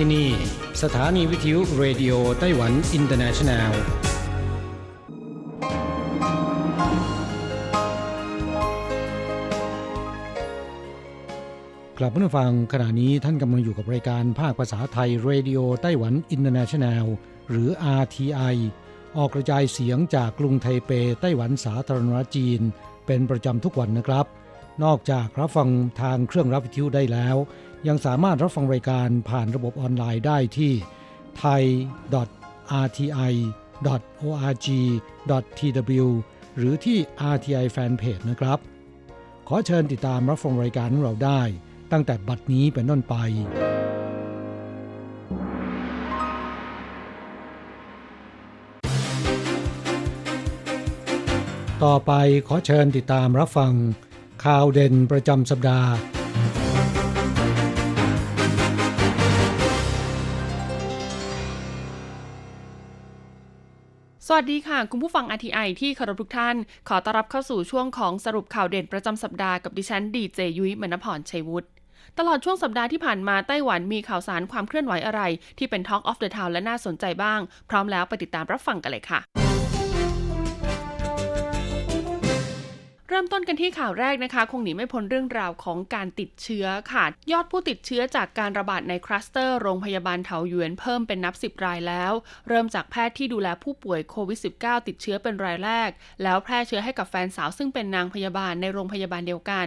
ที่นี่ สถานีวิทยุ Radio Taiwan Internationalกลับมาฟังขณะนี้ท่านกำลังอยู่กับรายการภาคภาษาไทย Radio Taiwan International หรือ RTI ออกกระจายเสียงจากกรุงไทเปไต้หวันสาธารณรัฐจีน เป็นประจำทุกวันนะครับ นอกจากรับฟังทางเครื่องรับวิทยุได้แล้ว ยังสามารถรับฟังรายการผ่านระบบออนไลน์ได้ที่ thai.rti.org.tw หรือที่ RTI Fanpage นะครับ ขอเชิญติดตามรับฟังรายการของเราได้ ตั้งแต่บัดนี้เป็นต้นไป ต่อไปขอเชิญติดตามรับฟังข่าวเด่นประจำสัปดาห์ สวัสดีค่ะ คุณผู้ฟัง RTI ที่เคารพทุกท่าน ขอต้อนรับเข้าสู่ช่วงของสรุปข่าวเด่นประจำสัปดาห์กับดิฉันดีเจยุ้ยมณพรชัยวุฒิตลอดช่วงสัปดาห์ที่ผ่านมาไต้หวันมีข่าวสารความเคลื่อนไหวอะไร ที่เป็น Talk of the Town และน่าสนใจบ้าง พร้อมแล้วไปติดตามรับฟังกันเลยค่ะ ริ่มต้นกันที่ข่าวแรกนะคะ คงหนีไม่พ้นเรื่องราวของการติดเชื้อค่ะ ยอดผู้ติดเชื้อจากการระบาดในคลัสเตอร์ โรงพยาบาลเถาหยวนเพิ่มเป็นนับ 10 รายแล้ว เริ่มจากแพทย์ที่ดูแลผู้ป่วยโควิด -19 ติดเชื้อเป็นรายแรก แล้วแพร่เชื้อให้กับแฟนสาวซึ่งเป็นนางพยาบาลในโรงพยาบาลเดียวกัน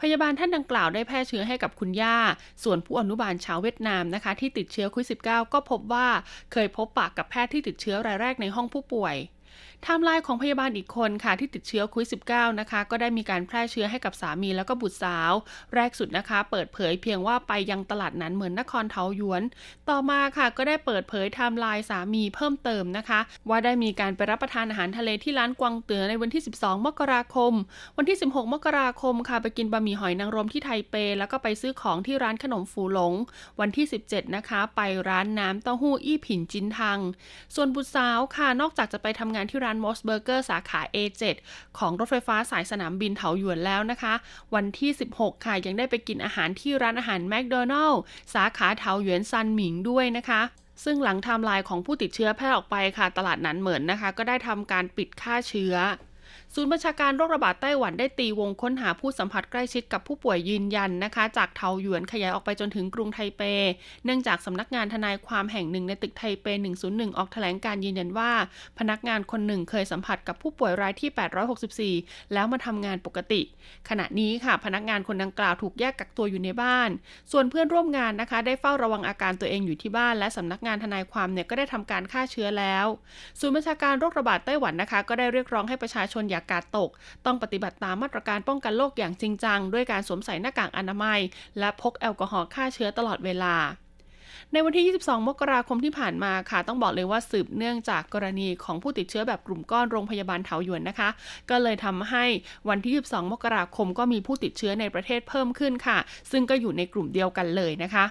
พยาบาลท่านดังกล่าวได้แพร่เชื้อให้กับคุณย่า ส่วนผู้อนุบาลชาวเวียดนามนะคะ ที่ติดเชื้อโควิด -19 ก็พบว่าเคยพบปะกับแพทย์ที่ติดเชื้อรายแรกในห้องผู้ป่วย ไทม์ไลน์ของพยาบาลอีกคนค่ะที่ติดเชื้อโควิด -19 นะคะ ก็ได้มีการแพร่เชื้อให้กับสามีแล้วก็บุตรสาว แรกสุดนะคะ เปิดเผยเพียงว่าไปยังตลาดหนานเหมินนครเทาหยวน ต่อมาค่ะก็ได้เปิดเผยไทม์ไลน์สามีเพิ่มเติมนะคะ ว่าได้มีการไปรับประทานอาหารทะเลที่ร้านกวางเตือในวันที่ 12 มกราคม วันที่ 16 มกราคมค่ะไปกินบะหมี่หอยนางรมที่ไทเป แล้วก็ไปซื้อของที่ร้านขนมฟูหลง วันที่ 17 นะคะ ไปร้านน้ำเต้าหู้อี้ผินจินทัง ส่วนบุตรสาวค่ะนอกจากจะไปทำงานที่ร้าน MOS Burger สาขา A7 ของรถไฟฟ้าสายสนามบินเถาหยวนแล้วนะคะ วันที่ 16 ค่ะ ยังได้ไปกินอาหารที่ร้านอาหารแมคโดนัลล์สาขาเถาหยวนซันหมิงด้วยนะคะซึ่งหลังไทม์ไลน์ของผู้ติดเชื้อแพร่ออกไปค่ะ ตลาดหนานเหมินนะคะ ก็ได้ทำการปิดฆ่าเชื้อ ศูนย์บัญชาการโรคระบาดไต้หวันได้ตีวงค้นหาผู้สัมผัสใกล้ชิดกับผู้ป่วยยืนยันนะคะ จากเทาหยวนขยายออกไปจนถึงกรุงไทเป เนื่องจากสำนักงานทนายความแห่งหนึ่งในตึกไทเป 101 ออกแถลงการยืนยันว่า พนักงานคนหนึ่งเคยสัมผัสกับผู้ป่วยรายที่ 864 แล้วมาทำงานปกติ ขณะนี้ค่ะ พนักงานคนดังกล่าวถูกแยกกักตัวอยู่ในบ้าน ส่วนเพื่อนร่วมงานนะคะ ได้เฝ้าระวังอาการตัวเองอยู่ที่บ้าน และสำนักงานทนายความเนี่ยก็ได้ทำการฆ่าเชื้อแล้ว ศูนย์บัญชาการโรคระบาดไต้หวันนะคะ ก็ได้เรียกร้องให้ประชาชนอย่าอากาดตก ต้องปฏิบัติตามมาตรการป้องกันโรคอย่างจริงจัง ด้วยการสวมใส่หน้ากากอนามัย และพกแอลกอฮอล์ฆ่าเชื้อตลอดเวลาในวันที่ 22 มกราคมที่ผ่านมาค่ะ ต้องบอกเลยว่าสืบเนื่องจากกรณีของผู้ติดเชื้อแบบกลุ่มก้อนโรงพยาบาลเถาหยวนนะคะ ก็เลยทำให้วันที่ 22 มกราคมก็มีผู้ติดเชื้อในประเทศเพิ่มขึ้นค่ะ ซึ่งก็อยู่ในกลุ่มเดียวกันเลยนะคะ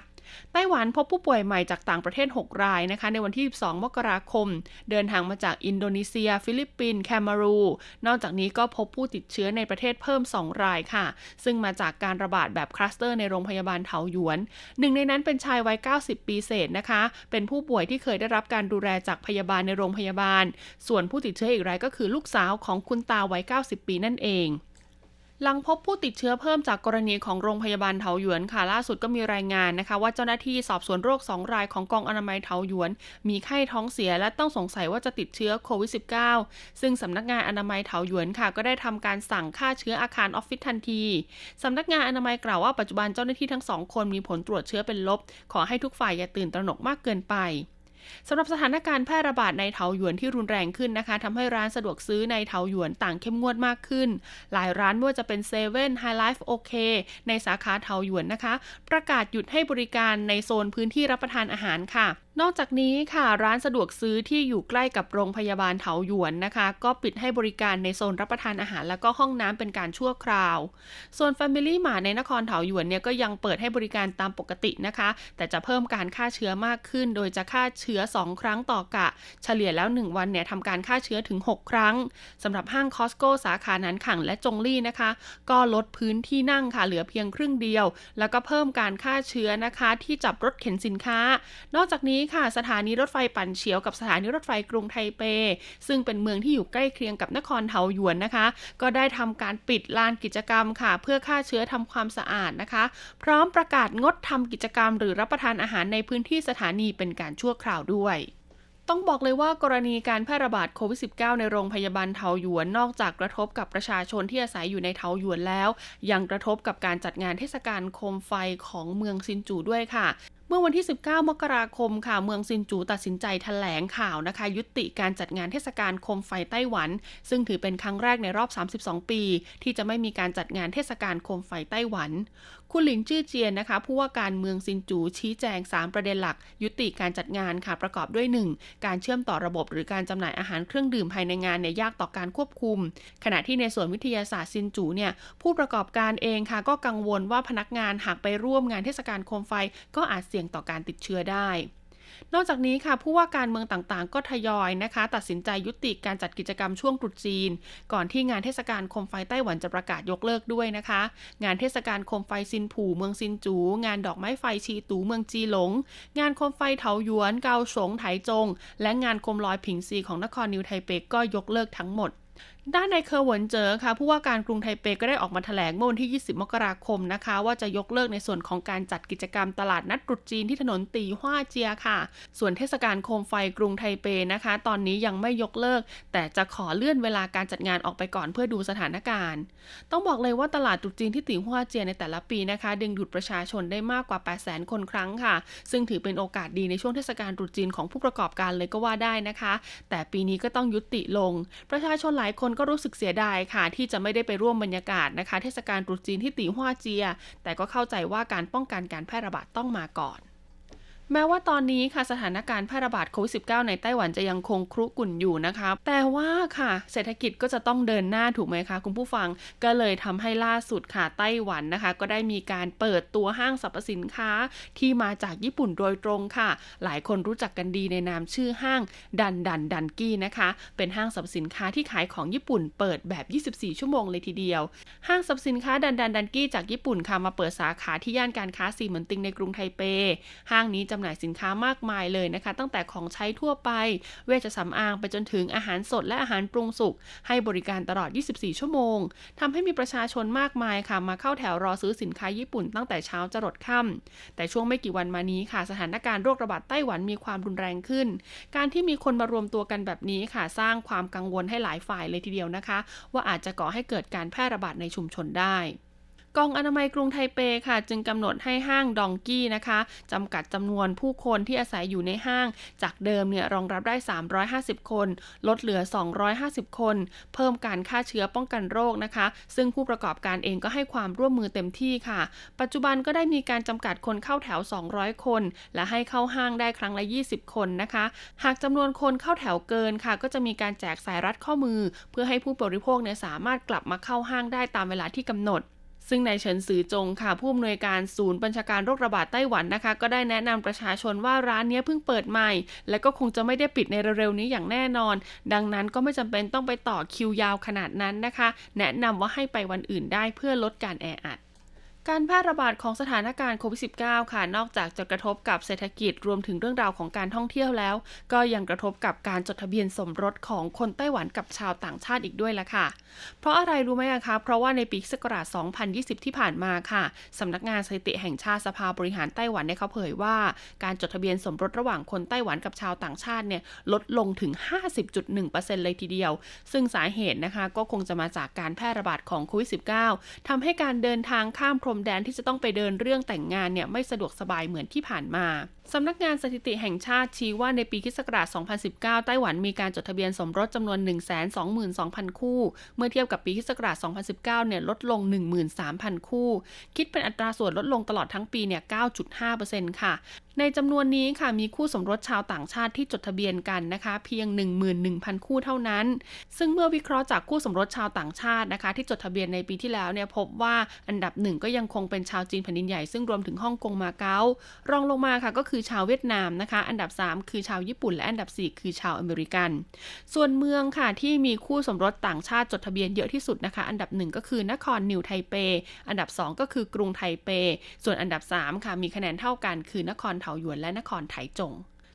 ไต้หวันพบผู้ป่วยใหม่จากต่างประเทศ 6 รายนะคะ ในวันที่ 12 มกราคม เดินทางมาจากอินโดนีเซีย ฟิลิปปินส์แคนาดา นอกจากนี้ก็พบผู้ติดเชื้อในประเทศเพิ่ม 2 รายค่ะ ซึ่งมาจากการระบาดแบบคลัสเตอร์ในโรงพยาบาลเถาหยวน หนึ่งในนั้นเป็นชายวัย 90 ปีเศษนะคะ เป็นผู้ป่วยที่เคยได้รับการดูแลจากพยาบาลในโรงพยาบาล ส่วนผู้ติดเชื้ออีกรายก็คือลูกสาวของคุณตาวัย 90 ปีนั่นเอง หลังพบผู้ติดเชื้อเพิ่มจากกรณีของโรงพยาบาลเถาหยวนค่ะ ล่าสุดก็มีรายงานนะคะ ว่าเจ้าหน้าที่สอบสวนโรค 2 รายของกองอนามัยเถาหยวน มีไข้ท้องเสียและต้องสงสัยว่าจะติดเชื้อโควิด -19 ซึ่งสำนักงานอนามัยเถาหยวนค่ะ ก็ได้ทำการสั่งฆ่าเชื้ออาคารออฟฟิศทันทีสำนักงานอนามัยกล่าวว่าปัจจุบันเจ้าหน้าที่ทั้งสองคนมีผลตรวจเชื้อเป็นลบ ขอให้ทุกฝ่ายอย่าตื่นตระหนกมากเกินไป สำหรับสถานการณ์แพร่ระบาดในเถาหยวนที่รุนแรงขึ้นนะคะทำให้ร้านสะดวกซื้อในเถาหยวนต่างเข้มงวดมากขึ้น หลายร้านไม่ว่าจะเป็นเซเว่น Hi-Life OK ในสาขาเถาหยวนนะคะ ประกาศหยุดให้บริการในโซนพื้นที่รับประทานอาหารค่ะ นอกจากนี้ค่ะร้านสะดวกซื้อที่อยู่ใกล้กับโรงพยาบาลเถาหยวนนะคะ ก็ปิดให้บริการในโซนรับประทานอาหาร แล้วก็ห้องน้ำเป็นการชั่วคราว ส่วน Family Mart ในนครเถาหยวนเนี่ยก็ยังเปิดให้บริการตามปกตินะคะ แต่จะเพิ่มการฆ่าเชื้อมากขึ้น โดยจะฆ่าเชื้อ 2 ครั้งต่อกะ เฉลี่ยแล้ว 1 วันเนี่ยทำการฆ่าเชื้อถึง 6 ครั้งสำหรับห้างคอสโกสาขานันขังและจงลี่นะคะ ก็ลดพื้นที่นั่งค่ะเหลือเพียงครึ่งเดียว แล้วก็เพิ่มการฆ่าเชื้อนะคะ ที่จับรถเข็นสินค้า นอกจากนี้ค่ะ สถานีรถไฟปั่นเฉียวกับสถานีรถไฟกรุงไทเป ซึ่งเป็นเมืองที่อยู่ใกล้เคียงกับนครเทาหยวนนะคะ ก็ได้ทำการปิดลานกิจกรรมค่ะ เพื่อฆ่าเชื้อทำความสะอาดนะคะ พร้อมประกาศงดทำกิจกรรม หรือรับประทานอาหารในพื้นที่สถานีเป็นการชั่วคราวด้วยต้องบอกเลยว่ากรณีการแพร่ระบาดโควิด -19 ในโรงพยาบาลเทาหยวนนอกจากกระทบกับประชาชนที่อาศัยอยู่ในเทาหยวนแล้ว ยังกระทบกับการจัดงานเทศกาลโคมไฟของเมืองซินจูด้วยค่ะ เมื่อวันที่ 19 มกราคมค่ะ เมืองซินจูตัดสินใจแถลงข่าวนะคะ ยุติการจัดงานเทศกาลโคมไฟไต้หวัน ซึ่งถือเป็นครั้งแรกในรอบ 32 ปี ที่จะไม่มีการจัดงานเทศกาลโคมไฟไต้หวัน คุณหลินจื้อเจียนนะคะ ผู้ว่าการเมืองซินจูชี้แจง 3 ประเด็นหลัก ยุติการจัดงานค่ะประกอบด้วย 1. การเชื่อมต่อระบบหรือการจำหน่ายอาหารเครื่องดื่มภายในงานเนี่ยยากต่อการควบคุม ขณะที่ในส่วนวิทยาศาสตร์ซินจูเนี่ยผู้ประกอบการเองค่ะก็กังวลว่าพนักงานหากไปร่วมงานเทศกาลโคมไฟก็อาจเสียงต่อการติดเชื้อได้ นอกจากนี้ค่ะผู้ว่าการเมืองต่างๆ ก็ทยอยนะคะ ตัดสินใจยุติการจัดกิจกรรมช่วงตรุษจีน ก่อนที่งานเทศกาลโคมไฟไต้หวันจะประกาศยกเลิกด้วยนะคะ งานเทศกาลโคมไฟซินผู่เมืองซินจู งานดอกไม้ไฟชีตูเมืองจีหลง งานโคมไฟเถาหยวน เกาสงไถจง และงานโคมลอยผิงซีของนครนิวไทเปก็ยกเลิกทั้งหมด ด้านนายเคอเหวินเจ๋อค่ะผู้ว่าการกรุงไทเปก็ได้ออกมาแถลงเมื่อวันที่ 20 มกราคมนะคะ ว่าจะยกเลิกในส่วนของการจัดกิจกรรมตลาดนัดตรุษจีนที่ถนนตีฮวาเจียค่ะ ส่วนเทศกาลโคมไฟกรุงไทเปนะคะ ตอนนี้ยังไม่ยกเลิก แต่จะขอเลื่อนเวลาการจัดงานออกไปก่อนเพื่อดูสถานการณ์ ต้องบอกเลยว่าตลาดตรุษจีนที่ตีฮวาเจียในแต่ละปีนะคะ ดึงดูดประชาชนได้มากกว่า 800,000 คนครั้งค่ะ ซึ่งถือเป็นโอกาสดีในช่วงเทศกาลตรุษจีนของผู้ประกอบการเลยก็ว่าได้นะคะ แต่ปีนี้ก็ต้องยุติลง ประชาชนหลายคนก็รู้สึกเสียดายค่ะ ที่จะไม่ได้ไปร่วมบรรยากาศนะคะ เทศกาลตรุษจีนที่ตีฮวาเจีย แต่ก็เข้าใจว่าการป้องกันการแพร่ระบาดต้องมาก่อน แม้ว่าตอนนี้ค่ะสถานการณ์แพร่ระบาดโควิด -19 ในไต้หวันจะยังคงครุกุ่นอยู่นะคะ แต่ว่าค่ะ เศรษฐกิจก็จะต้องเดินหน้าถูกไหมคะคุณผู้ฟัง ก็เลยทำให้ล่าสุดค่ะไต้หวันนะคะ ก็ได้มีการเปิดตัวห้างสรรพสินค้าที่มาจากญี่ปุ่นโดยตรงค่ะ หลายคนรู้จักกันดีในนามชื่อห้างดันดันดันกี้นะคะ เป็นห้างสรรพสินค้าที่ขายของญี่ปุ่นเปิดแบบ 24 ชั่วโมงเลยทีเดียว ห้างสรรพสินค้าดันดันดันกี้จากญี่ปุ่นค่ะมาเปิดสาขาที่ย่านการค้าซีเหมือนติงในกรุงไทเป ห้างนี้จะำหน่ายสินค้ามากมายเลยนะคะ ตั้งแต่ของใช้ทั่วไป เวชสำอางไปจนถึงอาหารสดและอาหารปรุงสุก ให้บริการตลอด 24 ชั่วโมงทำให้มีประชาชนมากมายค่ะ มาเข้าแถวรอซื้อสินค้าญี่ปุ่นตั้งแต่เช้าจรดค่ำแต่ช่วงไม่กี่วันมานี้ค่ะ สถานการณ์โรคระบาดไต้หวันมีความรุนแรงขึ้น การที่มีคนมารวมตัวกันแบบนี้ค่ะ สร้างความกังวลให้หลายฝ่ายเลยทีเดียวนะคะ ว่าอาจจะก่อให้เกิดการแพร่ระบาดในชุมชนได้ กองอนามัยกรุงไทเปค่ะ จึงกำหนดให้ห้างดองกี้นะคะจำกัดจำนวนผู้คนที่อาศัยอยู่ในห้าง จากเดิมเนี่ยรองรับได้ 350 คน ลดเหลือ 250 คน เพิ่มการฆ่าเชื้อป้องกันโรคนะคะ ซึ่งผู้ประกอบการเองก็ให้ความร่วมมือเต็มที่ค่ะ ปัจจุบันก็ได้มีการจำกัดคนเข้าแถว 200 คน และให้เข้าห้างได้ครั้งละ 20 คนนะคะ หากจำนวนคนเข้าแถวเกินค่ะ ก็จะมีการแจกสายรัดข้อมือ เพื่อให้ผู้บริโภคเนี่ยสามารถกลับมาเข้าห้างได้ตามเวลาที่กำหนด ซึ่งนายเฉินซือจงค่ะผู้อำนวยการศูนย์บัญชาการโรคระบาดไต้หวันนะคะ ก็ได้แนะนำประชาชนว่าร้านนี้เพิ่งเปิดใหม่ และก็คงจะไม่ได้ปิดในเร็วๆนี้อย่างแน่นอน ดังนั้นก็ไม่จำเป็นต้องไปต่อคิวยาวขนาดนั้นนะคะ แนะนำว่าให้ไปวันอื่นได้เพื่อลดการแออัด การแพร่ระบาดของสถานการณ์โควิด -19 ค่ะ นอกจากจะกระทบกับเศรษฐกิจรวมถึงเรื่องราวของการท่องเที่ยวแล้ว ก็ยังกระทบกับการจดทะเบียนสมรสของคนไต้หวันกับชาวต่างชาติอีกด้วยละค่ะ เพราะอะไรรู้ไหมคะ เพราะว่าในปีศักราช 2020 ที่ผ่านมาค่ะสำนักงานสถิติแห่งชาติสภาบริหารไต้หวันได้เขาเผยว่า การจดทะเบียนสมรสระหว่างคนไต้หวันกับชาวต่างชาติเนี่ยลดลงถึง 50.1%เลยทีเดียว ซึ่งสาเหตุนะคะก็คงจะมาจากการแพร่ระบาดของโควิด -19 ทำให้การเดินทางข้ามพรมมแดนที่จะต้องไปเดินเรื่องแต่งงานเนี่ยไม่สะดวกสบายเหมือนที่ผ่านมา สำนักงานสถิติแห่งชาติชี้ว่าในปีคศ2019 ไต้หวันมีการจดทะเบียนสมรสจำนวน 122,000 คู่ เมื่อเทียบกับปีคศ2019 เนี่ยลดลง 13,000 คู่ คิดเป็นอัตราส่วนลดลงตลอดทั้งปี เนี่ย 9.5%ค่ะ ในจำนวนนี้ค่ะ มีคู่สมรสชาวต่างชาติที่จดทะเบียนกันนะคะ เพียง 11,000 คู่เท่านั้น ซึ่งเมื่อวิเคราะห์จากคู่สมรสชาวต่างชาตินะคะ ที่จดทะเบียนในปีที่แล้วเนี่ยพบว่าอันดับหนึ่งก็ยังคงเป็นชาวจีนแผ่นดินใหญ่ซึ่งรวมถึงฮ่องกงมาเก๊ารองลงมาค่ะก็คือือชาวเวียดนามนะคะ อันดับ 3 คือชาวญี่ปุ่น และอันดับ 4 คือชาวอเมริกัน ส่วนเมืองค่ะที่มีคู่สมรสต่างชาติจดทะเบียนเยอะที่สุดนะคะ อันดับ 1 ก็คือนครนิวไทเป อันดับ 2 ก็คือกรุงไทเป ส่วนอันดับ 3 ค่ะ มีคะแนนเท่ากัน คือนครเทาหยวนและนครไถจง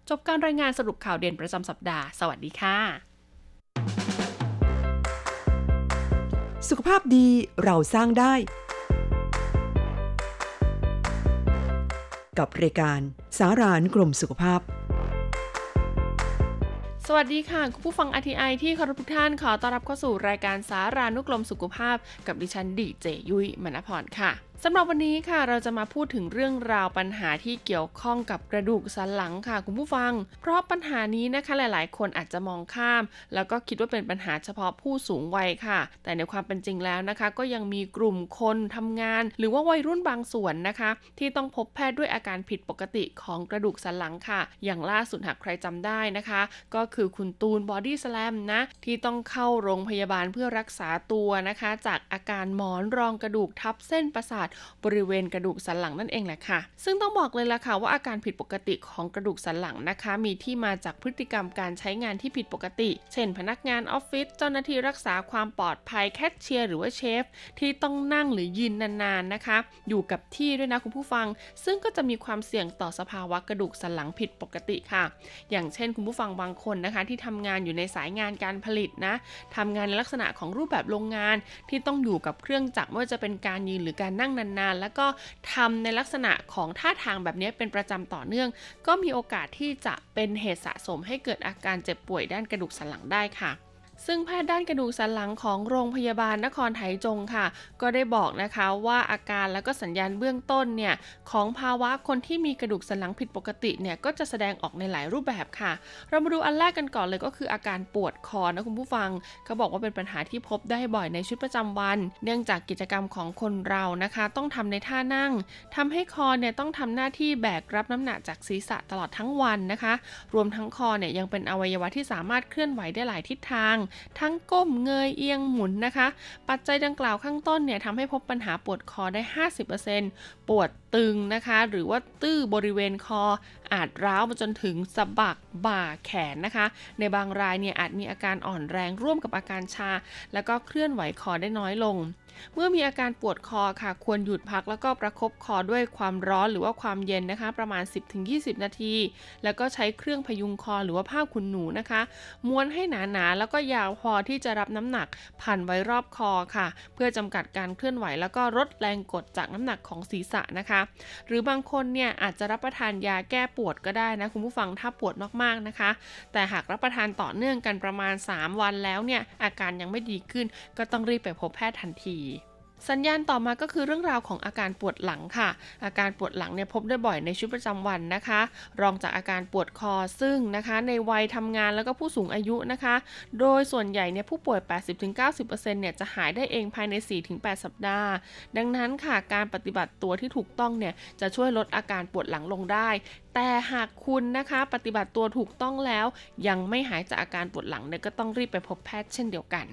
จบการรายงานสรุปข่าวเด่นประจำสัปดาห์ สวัสดีค่ะ สุขภาพดีเราสร้างได้ กับรายการสารานกรมสุขภาพ สวัสดีค่ะ คุณผู้ฟังทีไอที่เคารพทุกท่านขอต้อนรับเข้าสู่รายการสารานุกรมสุขภาพ กับดิฉันดีเจยุ้ยมณพรค่ะ สำหรับวันนี้ค่ะเราจะมาพูดถึงเรื่องราวปัญหาที่เกี่ยวข้องกับกระดูกสันหลังค่ะคุณผู้ฟัง เพราะปัญหานี้นะคะหลาย ๆ คนอาจจะมองข้าม แล้วก็คิดว่าเป็นปัญหาเฉพาะผู้สูงวัยค่ะ แต่ในความเป็นจริงแล้วนะคะ ก็ยังมีกลุ่มคนทำงาน หรือว่าวัยรุ่นบางส่วนนะคะ ที่ต้องพบแพทย์ด้วยอาการผิดปกติของกระดูกสันหลังค่ะ อย่างล่าสุดหากใครจำได้นะคะ ก็คือคุณตูนบอดี้สแลมนะที่ต้องเข้าโรงพยาบาลเพื่อรักษาตัวนะคะ จากอาการหมอนรองกระดูกทับเส้นประสาทบริเวณกระดูกสันหลังนั่นเองแหละค่ะ ซึ่งต้องบอกเลยล่ะค่ะว่าอาการผิดปกติของกระดูกสันหลังนะคะ มีที่มาจากพฤติกรรมการใช้งานที่ผิดปกติ เช่น พนักงานออฟฟิศเจ้าหน้าที่รักษาความปลอดภัยแคชเชียร์หรือว่าเชฟที่ต้องนั่งหรือยืนนานๆนะคะ อยู่กับที่ด้วยนะคุณผู้ฟัง ซึ่งก็จะมีความเสี่ยงต่อสภาวะกระดูกสันหลังผิดปกติค่ะ อย่างเช่นคุณผู้ฟังบางคนนะคะ ที่ทำงานอยู่ในสายงานการผลิตนะทำงานในลักษณะของรูปแบบโรงงานที่ต้องอยู่กับเครื่องจักรไม่ว่าจะเป็นการยืนหรือการนั่งนานๆ แล้วก็ทำในลักษณะของท่าทางแบบนี้เป็นประจำต่อเนื่อง ก็มีโอกาสที่จะเป็นเหตุสะสมให้เกิดอาการเจ็บป่วยด้านกระดูกสันหลังได้ค่ะ ซึ่งแพทย์ด้านกระดูกสันหลังของโรงพยาบาลนครไถจงค่ะ ก็ได้บอกนะคะว่าอาการและก็สัญญาณเบื้องต้นเนี่ยของภาวะคนที่มีกระดูกสันหลังผิดปกติเนี่ยก็จะแสดงออกในหลายรูปแบบค่ะ เรามาดูอันแรกกันก่อนเลยก็คืออาการปวดคอนะคุณผู้ฟังเขาบอกว่าเป็นปัญหาที่พบได้บ่อยในชีวิตประจำวัน เนื่องจากกิจกรรมของคนเรานะคะ ต้องทำในท่านั่งทำให้คอเนี่ยต้องทำหน้าที่แบกรับน้ำหนักจากศีรษะตลอดทั้งวันนะคะ รวมทั้งคอเนี่ยยังเป็นอวัยวะที่สามารถเคลื่อนไหวได้หลายทิศทางทั้งก้มเงยเอียงหมุนนะคะ ปัจจัยดังกล่าวข้างต้นเนี่ยทำให้พบปัญหาปวดคอได้ 50%ปวดตึงนะคะ หรือว่าตื้อบริเวณคอ อาจร้าวมาจนถึงสะบักบ่าแขนนะคะ ในบางรายเนี่ยอาจมีอาการอ่อนแรงร่วมกับอาการชา แล้วก็เคลื่อนไหวคอได้น้อยลง เมื่อมีอาการปวดคอค่ะ ควรหยุดพักแล้วก็ประครบคอด้วยความร้อนหรือว่าความเย็นนะคะ ประมาณ 10-20 นาที แล้วก็ใช้เครื่องพยุงคอหรือว่าผ้าขนหนูนะคะ ม้วนให้หนาๆ แล้วก็ยาวพอที่จะรับน้ำหนักพันไว้รอบคอค่ะ เพื่อจำกัดการเคลื่อนไหว แล้วก็ลดแรงกดจากน้ำหนักของศีรษะนะคะ หรือบางคนเนี่ยอาจจะรับประทานยาแก้ปวดก็ได้นะคุณผู้ฟังถ้าปวดมากๆนะคะ แต่หากรับประทานต่อเนื่องกันประมาณ 3 วันแล้วเนี่ยอาการยังไม่ดีขึ้น ก็ต้องรีบไปพบแพทย์ทันที สัญญาณต่อมาก็คือเรื่องราวของอาการปวดหลังค่ะ อาการปวดหลังเนี่ยพบได้บ่อยในชีวิตประจำวันนะคะ รองจากอาการปวดคอซึ่งนะคะ ในวัยทำงานแล้วก็ผู้สูงอายุนะคะ โดยส่วนใหญ่เนี่ยผู้ป่วย 80-90%เนี่ยจะหายได้เองภายใน 4-8 สัปดาห์ ดังนั้นค่ะการปฏิบัติตัวที่ถูกต้องเนี่ยจะช่วยลดอาการปวดหลังลงได้ แต่หากคุณนะคะ ปฏิบัติตัวถูกต้องแล้ว ยังไม่หายจากอาการปวดหลังเนี่ยก็ต้องรีบไปพบแพทย์เช่นเดียวกัน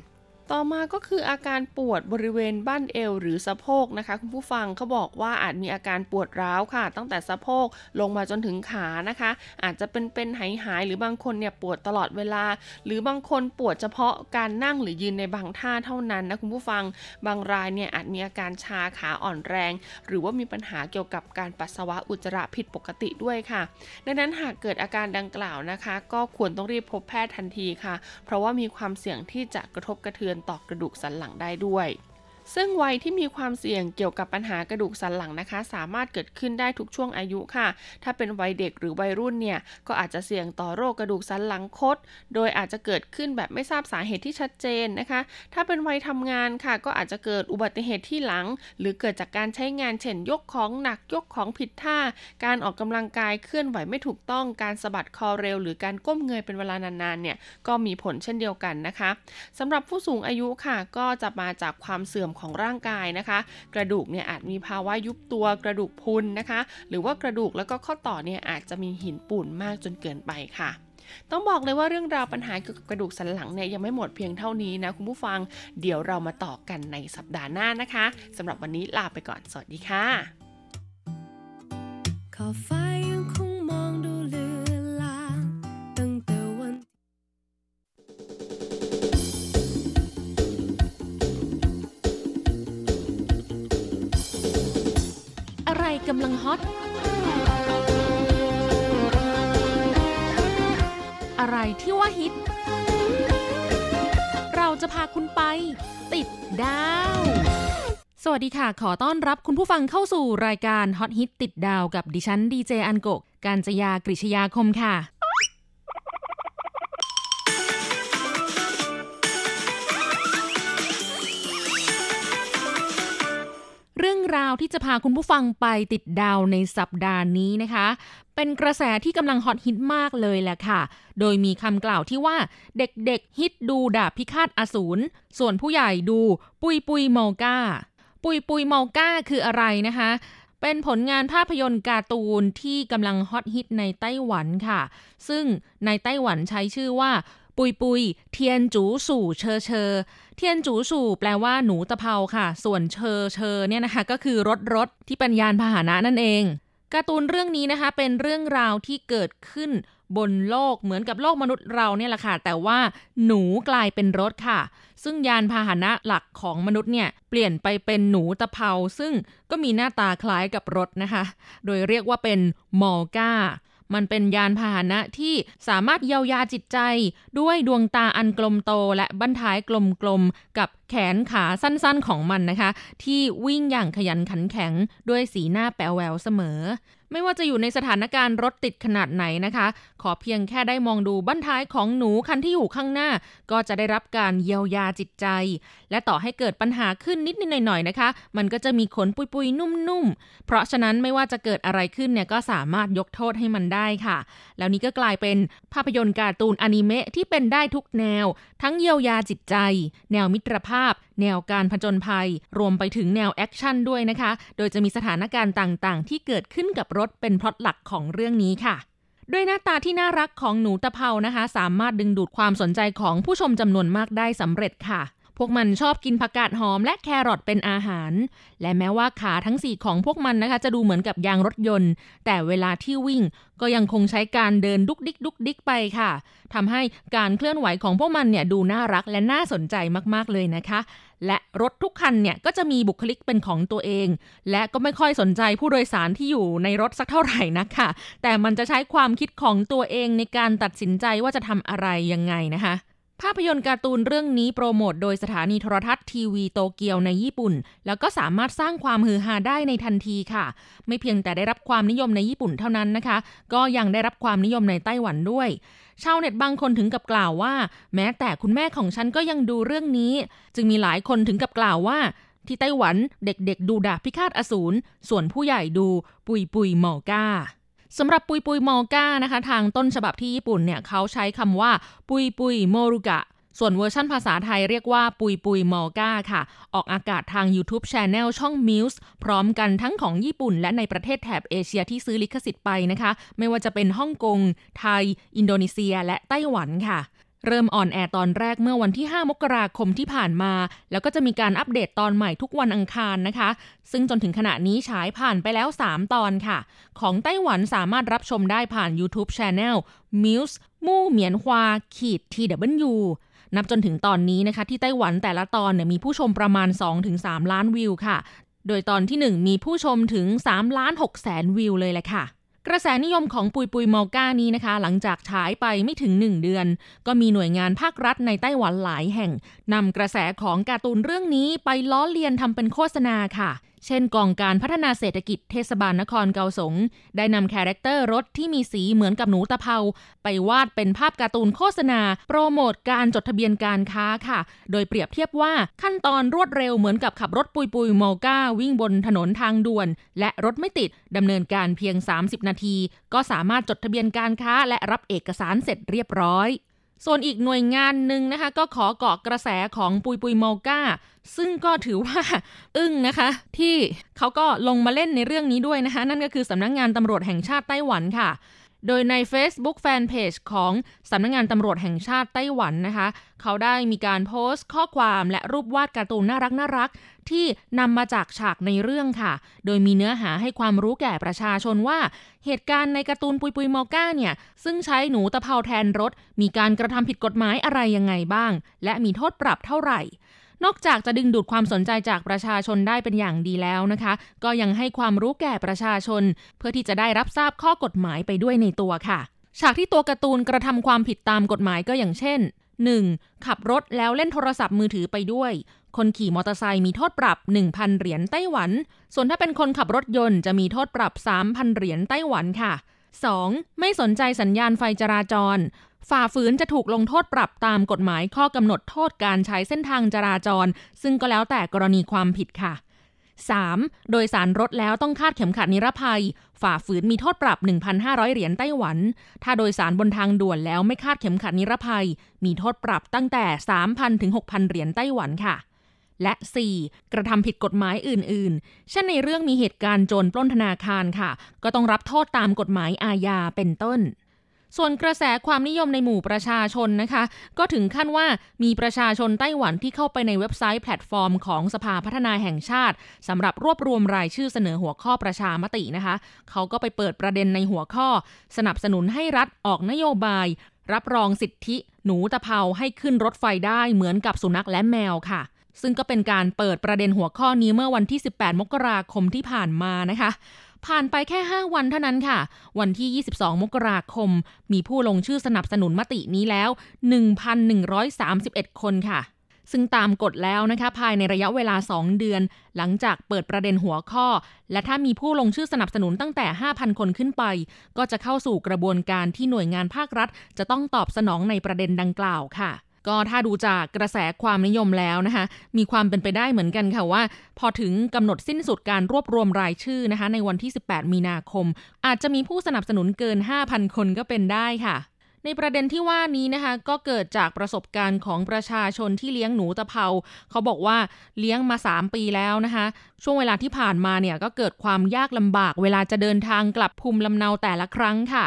ต่อมาก็คืออาการปวดบริเวณบั้นเอวหรือสะโพกนะคะ คุณผู้ฟังเขาบอกว่าอาจมีอาการปวดร้าวค่ะ ตั้งแต่สะโพกลงมาจนถึงขานะคะ อาจจะเป็นเป็นหายหายหรือบางคนเนี่ยปวดตลอดเวลา หรือบางคนปวดเฉพาะการนั่งหรือยืนในบางท่าเท่านั้นนะคุณผู้ฟังบางรายเนี่ยอาจมีอาการชาขาอ่อนแรง หรือว่ามีปัญหาเกี่ยวกับการปัสสาวะอุจจาระผิดปกติด้วยค่ะ ดังนั้นหากเกิดอาการดังกล่าวนะคะ ก็ควรต้องรีบพบแพทย์ทันทีค่ะ เพราะว่ามีความเสี่ยงที่จะกระทบกระเทือนต่อกระดูกสันหลังได้ด้วย ซึ่งวัยที่มีความเสี่ยงเกี่ยวกับปัญหากระดูกสันหลังนะคะ สามารถเกิดขึ้นได้ทุกช่วงอายุค่ะ ถ้าเป็นวัยเด็กหรือวัยรุ่นเนี่ยก็อาจจะเสี่ยงต่อโรคกระดูกสันหลังคด โดยอาจจะเกิดขึ้นแบบไม่ทราบสาเหตุที่ชัดเจนนะคะ ถ้าเป็นวัยทำงานค่ะ ก็อาจจะเกิดอุบัติเหตุที่หลัง หรือเกิดจากการใช้งานเช่นยกของหนักยกของผิดท่า การออกกำลังกายเคลื่อนไหวไม่ถูกต้องการสะบัดคอเร็ว หรือการก้มเงยเป็นเวลานานๆเนี่ยก็มีผลเช่นเดียวกันนะคะสำหรับผู้สูงอายุค่ะก็จะมาจากความเสื่อมของร่างกายนะคะ กระดูกเนี่ยอาจมีภาวะยุบตัวกระดูกพุนนะคะ หรือว่ากระดูกแล้วก็ข้อต่อเนี่ยอาจจะมีหินปูนมากจนเกินไปค่ะต้องบอกเลยว่าเรื่องราวปัญหาเกี่ยวกับกระดูกสันหลังเนี่ยยังไม่หมดเพียงเท่านี้นะคุณผู้ฟัง เดี๋ยวเรามาต่อกันในสัปดาห์หน้านะคะสำหรับวันนี้ลาไปก่อน สวัสดีค่ะ กำลังฮอต อะไรที่ว่าฮิต เราจะพาคุณไป ติดดาว สวัสดีค่ะ ขอต้อนรับคุณผู้ฟังเข้าสู่รายการฮอตฮิตติดดาวกับดิฉันดีเจอันโกการจยากริชยาคมค่ะาวที่จะพาคุณผู้ฟังไปติดดาวในสัปดาห์นี้นะคะ เป็นกระแสที่กำลังฮอตฮิตมากเลยแหละค่ะ โดยมีคำกล่าวที่ว่าเด็กๆฮิตดูดาบพิฆาตอสูร ส่วนผู้ใหญ่ดูปุยปุยเมากาปุยปุยเมากาคืออะไรนะคะ เป็นผลงานภาพยนตร์การ์ตูนที่กำลังฮอตฮิตในไต้หวันค่ะ ซึ่งในไต้หวันใช้ชื่อว่า ปุยปุย เทียนจูสู่เชอเชอ เทียนจูสู่แปลว่าหนูตะเภาค่ะ ส่วนเชอเชอเนี่ยนะคะ ก็คือรถรถที่เป็นยานพาหนะนั่นเองการ์ตูนเรื่องนี้นะคะเป็นเรื่องราวที่เกิดขึ้นบนโลกเหมือนกับโลกมนุษย์เราเนี่ยแหละค่ะ แต่ว่าหนูกลายเป็นรถค่ะ ซึ่งยานพาหนะหลักของมนุษย์เนี่ย เปลี่ยนไปเป็นหนูตะเภาซึ่งก็มีหน้าตาคล้ายกับรถนะคะ โดยเรียกว่าเป็นมอลกา มันเป็นยานพาหนะที่สามารถเยียวยาจิตใจ ด้วยดวงตาอันกลมโตและบั้นท้ายกลมๆกับ แขนขาสั้นๆของมันนะคะ ที่วิ่งอย่างขยันขันแข็งด้วยสีหน้าแป๋วแววเสมอ ไม่ว่าจะอยู่ในสถานการณ์รถติดขนาดไหนนะคะ ขอเพียงแค่ได้มองดูบั้นท้ายของหนูคันที่อยู่ข้างหน้า ก็จะได้รับการเยียวยาจิตใจ และต่อให้เกิดปัญหาขึ้นนิดนิดหน่อยๆนะคะ มันก็จะมีขนปุยๆ นุ่มๆ เพราะฉะนั้นไม่ว่าจะเกิดอะไรขึ้นเนี่ยก็สามารถยกโทษให้มันได้ค่ะ แล้วนี้ก็กลายเป็นภาพยนตร์การ์ตูนอนิเมะที่เป็นได้ทุกแนว ทั้งเยียวยาจิตใจ แนวมิตรภาพแนวการผจญภัย รวมไปถึงแนว action ด้วยนะคะ โดยจะมีสถานการณ์ต่างๆ ที่เกิดขึ้นกับรถเป็นพล็อตหลักของเรื่องนี้ค่ะด้วยหน้าตาที่น่ารักของหนูตะเภานะคะ สามารถดึงดูดความสนใจของผู้ชมจำนวนมากได้สำเร็จค่ะ พวกมันชอบกินผักกาดหอมและแครอทเป็นอาหาร และแม้ว่าขาทั้งสี่ของพวกมันนะคะ จะดูเหมือนกับยางรถยนต์ แต่เวลาที่วิ่งก็ยังคงใช้การเดินดุกดิกดุกดิกไปค่ะทำให้การเคลื่อนไหวของพวกมันเนี่ยดูน่ารักและน่าสนใจมากๆเลยนะคะ และรถทุกคันเนี่ยก็จะมีบุคลิกเป็นของตัวเอง และก็ไม่ค่อยสนใจผู้โดยสารที่อยู่ในรถสักเท่าไหร่นะค่ะ แต่มันจะใช้ความคิดของตัวเองในการตัดสินใจว่าจะทำอะไรยังไงนะคะ ภาพยนตร์การ์ตูนเรื่องนี้โปรโมทโดยสถานีโทรทัศน์ทีวีโตเกียวในญี่ปุ่น แล้วก็สามารถสร้างความฮือฮาได้ในทันทีค่ะ ไม่เพียงแต่ได้รับความนิยมในญี่ปุ่นเท่านั้นนะคะ ก็ยังได้รับความนิยมในไต้หวันด้วย ชาวเน็ตบางคนถึงกับกล่าวว่า แม้แต่คุณแม่ของฉันก็ยังดูเรื่องนี้ จึงมีหลายคนถึงกับกล่าวว่า ที่ไต้หวันเด็กๆ ดูดาบพิฆาตอสูรส่วนผู้ใหญ่ดูปุยปุยหมอก้า สำหรับปุยปุยมอก้านะคะ ทางต้นฉบับที่ญี่ปุ่นเนี่ยเขาใช้คำว่าปุยปุยโมรุกะ ส่วนเวอร์ชั่นภาษาไทยเรียกว่าปุยปุยโมก้าค่ะ ออกอากาศทาง YouTube Channel ช่อง Muse พร้อมกันทั้งของญี่ปุ่น และในประเทศแถบเอเชียที่ซื้อลิขสิทธิ์ไปนะคะ ไม่ว่าจะเป็นฮ่องกง ไทย อินโดนีเซีย และไต้หวันค่ะ เริ่ม on air ตอนแรกเมื่อวันที่ 5 มกราคมที่ผ่านมา แล้วก็จะมีการอัปเดตตอนใหม่ทุกวันอังคารนะคะ ซึ่งจนถึงขณะนี้ฉายผ่านไปแล้ว 3 ตอนค่ะ ของไต้หวันสามารถรับชมได้ผ่าน YouTube Channel Muse มู่เหมียนฮวาขีด TW นับจนถึงตอนนี้นะคะ ที่ไต้หวันแต่ละตอนเนี่ยมีผู้ชมประมาณ 2-3 ล้านวิวค่ะ โดยตอนที่ 1 มีผู้ชมถึง3ล้าน6แสนวิวเลยแหละค่ะ กระแสนิยมของปุยปุยมอก้านี้นะคะ หลังจากฉายไปไม่ถึงหนึ่งเดือน ก็มีหน่วยงานภาครัฐในไต้หวันหลายแห่งนำกระแสของการ์ตูนเรื่องนี้ไปล้อเลียนทำเป็นโฆษณาค่ะ เช่นกองการพัฒนาเศรษฐกิจเทศบาลนครเกาสง ได้นำ character รถที่มีสีเหมือนกับหนูตะเภา ไปวาดเป็นภาพการ์ตูนโฆษณา โปรโมทการจดทะเบียนการค้าค่ะ โดยเปรียบเทียบว่าขั้นตอนรวดเร็วเหมือนกับขับรถปุยปุยโมก้าวิ่งบนถนนทางด่วน และรถไม่ติดดำเนินการเพียง 30 นาที ก็สามารถจดทะเบียนการค้าและรับเอกสารเสร็จเรียบร้อย ส่วนอีกหน่วยงานหนึ่งนะคะ ก็ขอเกาะกระแสของปุยปุยโมก้าซึ่งก็ถือว่าอึ้งนะคะ ที่เขาก็ลงมาเล่นในเรื่องนี้ด้วยนะคะ นั่นก็คือสำนักงงานตำรวจแห่งชาติไต้หวันค่ะ โดยใน Facebook Fanpage ของสำนักงงานตำรวจแห่งชาติไต้หวันนะคะ เขาได้มีการโพสต์ข้อความและรูปวาดการ์ตูนน่ารักน่ารัก ที่นำมาจากฉากในเรื่องค่ะ โดยมีเนื้อหาให้ความรู้แก่ประชาชนว่า เหตุการณ์ในการ์ตูนปุยปุยมอก้าเนี่ย ซึ่งใช้หนูตะเภาแทนรถ มีการกระทำผิดกฎหมายอะไรยังไงบ้าง และมีโทษปรับเท่าไหร่นอกจากจะดึงดูดความสนใจจากประชาชนได้เป็นอย่างดีแล้วนะคะ ก็ยังให้ความรู้แก่ประชาชน เพื่อที่จะได้รับทราบข้อกฎหมายไปด้วยในตัวค่ะ ฉากที่ตัวการ์ตูนกระทำความผิดตามกฎหมายก็อย่างเช่น 1. ขับรถแล้วเล่นโทรศัพท์มือถือไปด้วย คนขี่มอเตอร์ไซค์มีโทษปรับ 1,000 เหรียญไต้หวัน ส่วนถ้าเป็นคนขับรถยนต์จะมีโทษปรับ 3,000 เหรียญไต้หวันค่ะ 2. ไม่สนใจสัญญาณไฟจราจร ฝ่าฝืนจะถูกลงโทษปรับตามกฎหมายข้อกำหนดโทษการใช้เส้นทางจราจร ซึ่งก็แล้วแต่กรณีความผิดค่ะ 3. โดยสารรถแล้วต้องคาดเข็มขัดนิรภัย ฝ่าฝืนมีโทษปรับ 1,500 เหรียญไต้หวัน ถ้าโดยสารบนทางด่วนแล้วไม่คาดเข็มขัดนิรภัย มีโทษปรับตั้งแต่ 3,000 ถึง 6,000 เหรียญไต้หวันค่ะ และ 4. กระทำผิดกฎหมายอื่น ๆ เช่นในเรื่องมีเหตุการณ์โจรปล้นธนาคารค่ะ ก็ต้องรับโทษตามกฎหมายอาญาเป็นต้นส่วนกระแสความนิยมในหมู่ประชาชนนะคะ ก็ถึงขั้นว่ามีประชาชนไต้หวันที่เข้าไปในเว็บไซต์แพลตฟอร์มของสภาพัฒนาแห่งชาติสำหรับรวบรวมรายชื่อเสนอหัวข้อประชามตินะคะ เขาก็ไปเปิดประเด็นในหัวข้อ สนับสนุนให้รัฐออกนโยบาย รับรองสิทธิ หนูตะเภาให้ขึ้นรถไฟได้เหมือนกับสุนัขและแมวค่ะ ซึ่งก็เป็นการเปิดประเด็นหัวข้อนี้เมื่อวันที่ 18 มกราคมที่ผ่านมานะคะ ผ่านไปแค่ 5 วันเท่านั้นค่ะ วันที่ 22 มกราคม มีผู้ลงชื่อสนับสนุนมตินี้แล้ว 1,131 คนค่ะซึ่งตามกฎแล้วนะคะภายในระยะเวลา 2 เดือน หลังจากเปิดประเด็นหัวข้อ และถ้ามีผู้ลงชื่อสนับสนุนตั้งแต่ 5,000 คนขึ้นไป ก็จะเข้าสู่กระบวนการที่หน่วยงานภาครัฐ จะต้องตอบสนองในประเด็นดังกล่าวค่ะ ก็ถ้าดูจากกระแสความนิยมแล้วนะคะ มีความเป็นไปได้เหมือนกันค่ะว่า พอถึงกำหนดสิ้นสุดการรวบรวมรายชื่อนะคะ ในวันที่ 18 มีนาคม อาจจะมีผู้สนับสนุนเกิน 5,000 คนก็เป็นได้ค่ะในประเด็นที่ว่านี้นะคะก็เกิดจากประสบการณ์ของประชาชนที่เลี้ยงหนูตะเภา เขาบอกว่าเลี้ยงมา 3 ปีแล้วนะคะ ช่วงเวลาที่ผ่านมาเนี่ยก็เกิดความยากลำบาก เวลาจะเดินทางกลับภูมิลำเนาแต่ละครั้งค่ะ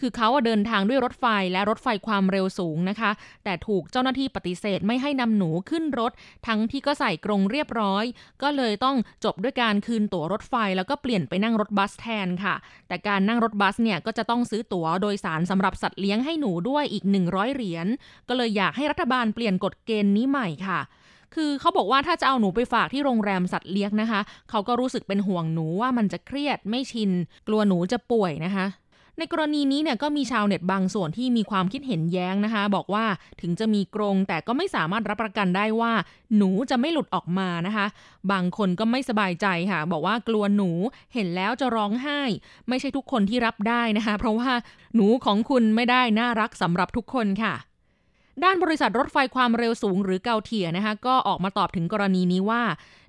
คือเขาเดินทางด้วยรถไฟและรถไฟความเร็วสูงนะคะ แต่ถูกเจ้าหน้าที่ปฏิเสธไม่ให้นำหนูขึ้นรถ ทั้งที่ก็ใส่กรงเรียบร้อย ก็เลยต้องจบด้วยการคืนตั๋วรถไฟ แล้วก็เปลี่ยนไปนั่งรถบัสแทนค่ะ แต่การนั่งรถบัสเนี่ยก็จะต้องซื้อตั๋วโดยสารสำหรับสัตว์เลี้ยงให้หนูด้วยอีก 100 เหรียญก็เลยอยากให้รัฐบาลเปลี่ยนกฎเกณฑ์นี้ใหม่ค่ะคือเขาบอกว่าถ้าจะเอาหนูไปฝากที่โรงแรมสัตว์เลี้ยงนะคะ เขาก็รู้สึกเป็นห่วงหนูว่ามันจะเครียดไม่ชิน กลัวหนูจะป่วยนะคะ ในกรณีนี้เนี่ยก็มีชาวเน็ตบางส่วนที่มีความคิดเห็นแย้งนะคะ บอกว่าถึงจะมีกรงแต่ก็ไม่สามารถรับประกันได้ว่า หนูจะไม่หลุดออกมานะคะ บางคนก็ไม่สบายใจค่ะ บอกว่ากลัวหนูเห็นแล้วจะร้องไห้ ไม่ใช่ทุกคนที่รับได้นะคะ เพราะว่าหนูของคุณไม่ได้น่ารักสำหรับทุกคนค่ะ ด้านบริษัทรถไฟความเร็วสูงหรือเกาเทียนะคะก็ออกมาตอบถึงกรณีนี้ว่า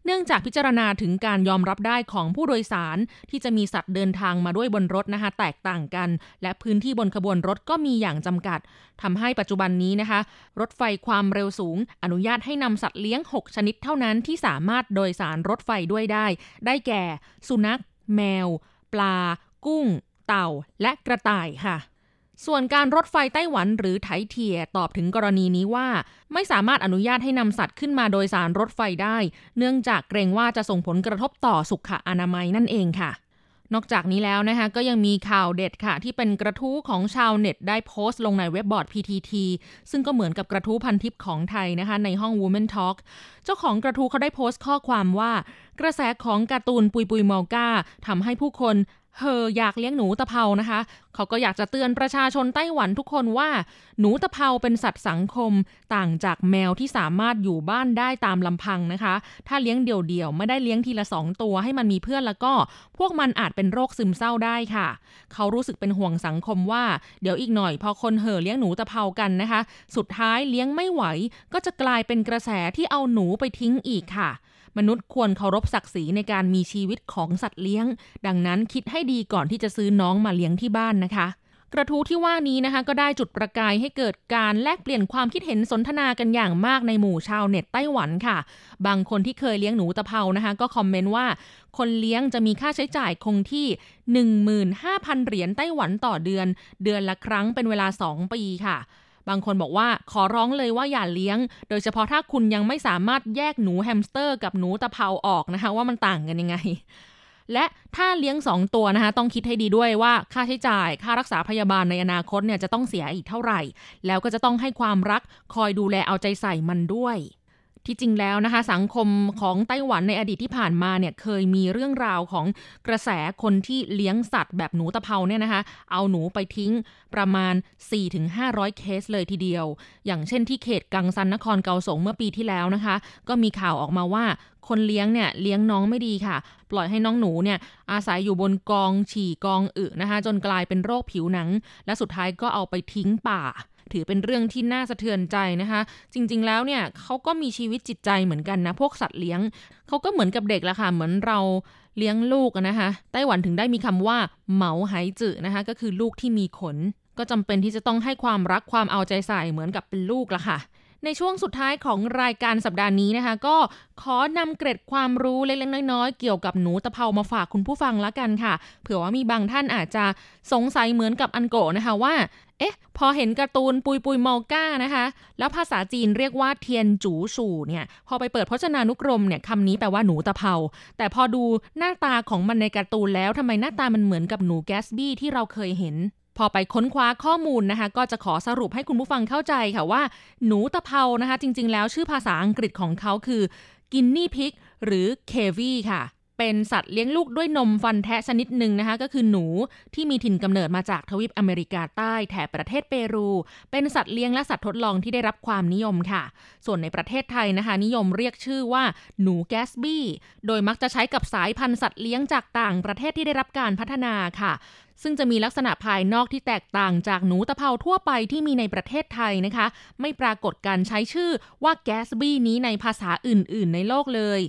เนื่องจากพิจารณาถึงการยอมรับได้ของผู้โดยสารที่จะมีสัตว์เดินทางมาด้วยบนรถนะคะแตกต่างกัน และพื้นที่บนขบวนรถก็มีอย่างจำกัดทำให้ปัจจุบันนี้นะคะ รถไฟความเร็วสูง อนุญาตให้นำสัตว์เลี้ยง 6 ชนิดเท่านั้นที่สามารถโดยสารรถไฟด้วยได้ ได้แก่ สุนัข แมว ปลา กุ้ง เต่า และกระต่ายค่ะ ส่วนการรถไฟไต้หวันหรือไถเทียตอบถึงกรณีนี้ว่า ไม่สามารถอนุญาตให้นำสัตว์ขึ้นมาโดยสารรถไฟได้ เนื่องจากเกรงว่าจะส่งผลกระทบต่อสุขอนามัยนั่นเองค่ะ นอกจากนี้แล้วนะคะก็ยังมีข่าวเด็ดค่ะ ที่เป็นกระทู้ของชาวเน็ตได้โพสต์ลงในเว็บบอร์ด PTT ซึ่งก็เหมือนกับกระทู้พันทิปของไทยนะคะในห้อง Women Talk เจ้าของกระทู้เขาได้โพสต์ข้อความว่า กระแสของการ์ตูนปุยปุยมอลกาทำให้ผู้คน เฮออยากเลี้ยงหนูตะเภานะคะ เขาก็อยากจะเตือนประชาชนไต้หวันทุกคนว่า หนูตะเภาเป็นสัตว์สังคมต่างจากแมวที่สามารถอยู่บ้านได้ตามลำพังนะคะ ถ้าเลี้ยงเดี่ยวๆ ไม่ได้เลี้ยงทีละสองตัวให้มันมีเพื่อนแล้วก็ พวกมันอาจเป็นโรคซึมเศร้าได้ค่ะ เขารู้สึกเป็นห่วงสังคมว่า เดี๋ยวอีกหน่อยพอคนเห่อเลี้ยงหนูตะเภากันนะคะ สุดท้ายเลี้ยงไม่ไหว ก็จะกลายเป็นกระแสที่เอาหนูไปทิ้งอีกค่ะ มนุษย์ควรเคารพศักดิ์ศรีในการมีชีวิตของสัตว์เลี้ยง ดังนั้นคิดให้ดีก่อนที่จะซื้อน้องมาเลี้ยงที่บ้านนะคะกระทู้ที่ว่านี้นะคะก็ได้จุดประกายให้เกิดการแลกเปลี่ยนความคิดเห็นสนทนากันอย่างมากในหมู่ชาวเน็ตไต้หวันค่ะ บางคนที่เคยเลี้ยงหนูตะเภานะคะ ก็คอมเมนต์ว่า คนเลี้ยงจะมีค่าใช้จ่ายคงที่ 15,000 เหรียญไต้หวันต่อเดือน เดือนละครั้งเป็นเวลา 2 ปีค่ะ บางคนบอกว่าขอร้องเลยว่าอย่าเลี้ยง โดยเฉพาะถ้าคุณยังไม่สามารถแยกหนูแฮมสเตอร์กับหนูตะเภาออกนะคะ ว่ามันต่างกันยังไง และถ้าเลี้ยงสองตัวนะคะ ต้องคิดให้ดีด้วยว่าค่าใช้จ่าย ค่ารักษาพยาบาลในอนาคตเนี่ยจะต้องเสียอีกเท่าไหร่ แล้วก็จะต้องให้ความรักคอยดูแลเอาใจใส่มันด้วย ที่จริงแล้วนะคะ สังคมของไต้หวันในอดีตที่ผ่านมาเนี่ยเคยมีเรื่องราวของกระแสคนที่เลี้ยงสัตว์แบบหนูตะเภาเนี่ยนะคะ เอาหนูไปทิ้งประมาณ 4-500 เคสเลยทีเดียว อย่างเช่นที่เขตกังซันนครเกาสงเมื่อปีที่แล้วนะคะ ก็มีข่าวออกมาว่าคนเลี้ยงเนี่ยเลี้ยงน้องไม่ดีค่ะ ปล่อยให้น้องหนูเนี่ยอาศัยอยู่บนกองฉี่กองอึนะคะ จนกลายเป็นโรคผิวหนัง และสุดท้ายก็เอาไปทิ้งป่า ถือเป็นเรื่องที่น่าสะเทือนใจนะคะ จริง ๆ แล้วเนี่ยเขาก็มีชีวิตจิตใจเหมือนกันนะ พวกสัตว์เลี้ยงเขาก็เหมือนกับเด็กละค่ะเหมือนเราเลี้ยงลูกนะคะไต้หวันถึงได้มีคำว่าเหมาไหจื่นะคะก็คือลูกที่มีขน ก็จำเป็นที่จะต้องให้ความรักความเอาใจใส่เหมือนกับเป็นลูกละค่ะ ในช่วงสุดท้ายของรายการสัปดาห์นี้นะคะ ก็ขอนำเกร็ดความรู้เล็กๆน้อยๆเกี่ยวกับหนูตะเภามาฝากคุณผู้ฟังละกันค่ะ เผื่อว่ามีบางท่านอาจจะสงสัยเหมือนกับอันโกนะคะว่า เอ๊ะ พอเห็นการ์ตูนปุยปุยมอก้านะคะ แล้วภาษาจีนเรียกว่าเทียนจูสู่เนี่ย พอไปเปิดพจนานุกรมเนี่ยคำนี้แปลว่าหนูตะเภา แต่พอดูหน้าตาของมันในการ์ตูนแล้วทำไมหน้าตามันเหมือนกับหนูแกสบี้ที่เราเคยเห็น พอไปค้นคว้าข้อมูลนะคะ ก็จะขอสรุปให้คุณผู้ฟังเข้าใจค่ะว่า หนูตะเภานะคะ จริง ๆ แล้วชื่อภาษาอังกฤษของเขาคือกินนี่พิกหรือเควีค่ะเป็นสัตว์เลี้ยงลูกด้วยนมฟันแทะชนิดหนึ่งนะคะ ก็คือหนูที่มีถิ่นกำเนิดมาจากทวีปอเมริกาใต้แถบประเทศเปรู เป็นสัตว์เลี้ยงและสัตว์ทดลองที่ได้รับความนิยมค่ะ ส่วนในประเทศไทยนะคะ นิยมเรียกชื่อว่าหนูแกสบี้ โดยมักจะใช้กับสายพันธุ์สัตว์เลี้ยงจากต่างประเทศที่ได้รับการพัฒนาค่ะ ซึ่งจะมีลักษณะภายนอกที่แตกต่างจากหนูตะเภาทั่วไปที่มีในประเทศไทยนะคะ ไม่ปรากฏการใช้ชื่อว่าแกสบี้นี้ในภาษาอื่น ๆ ในโลกเลย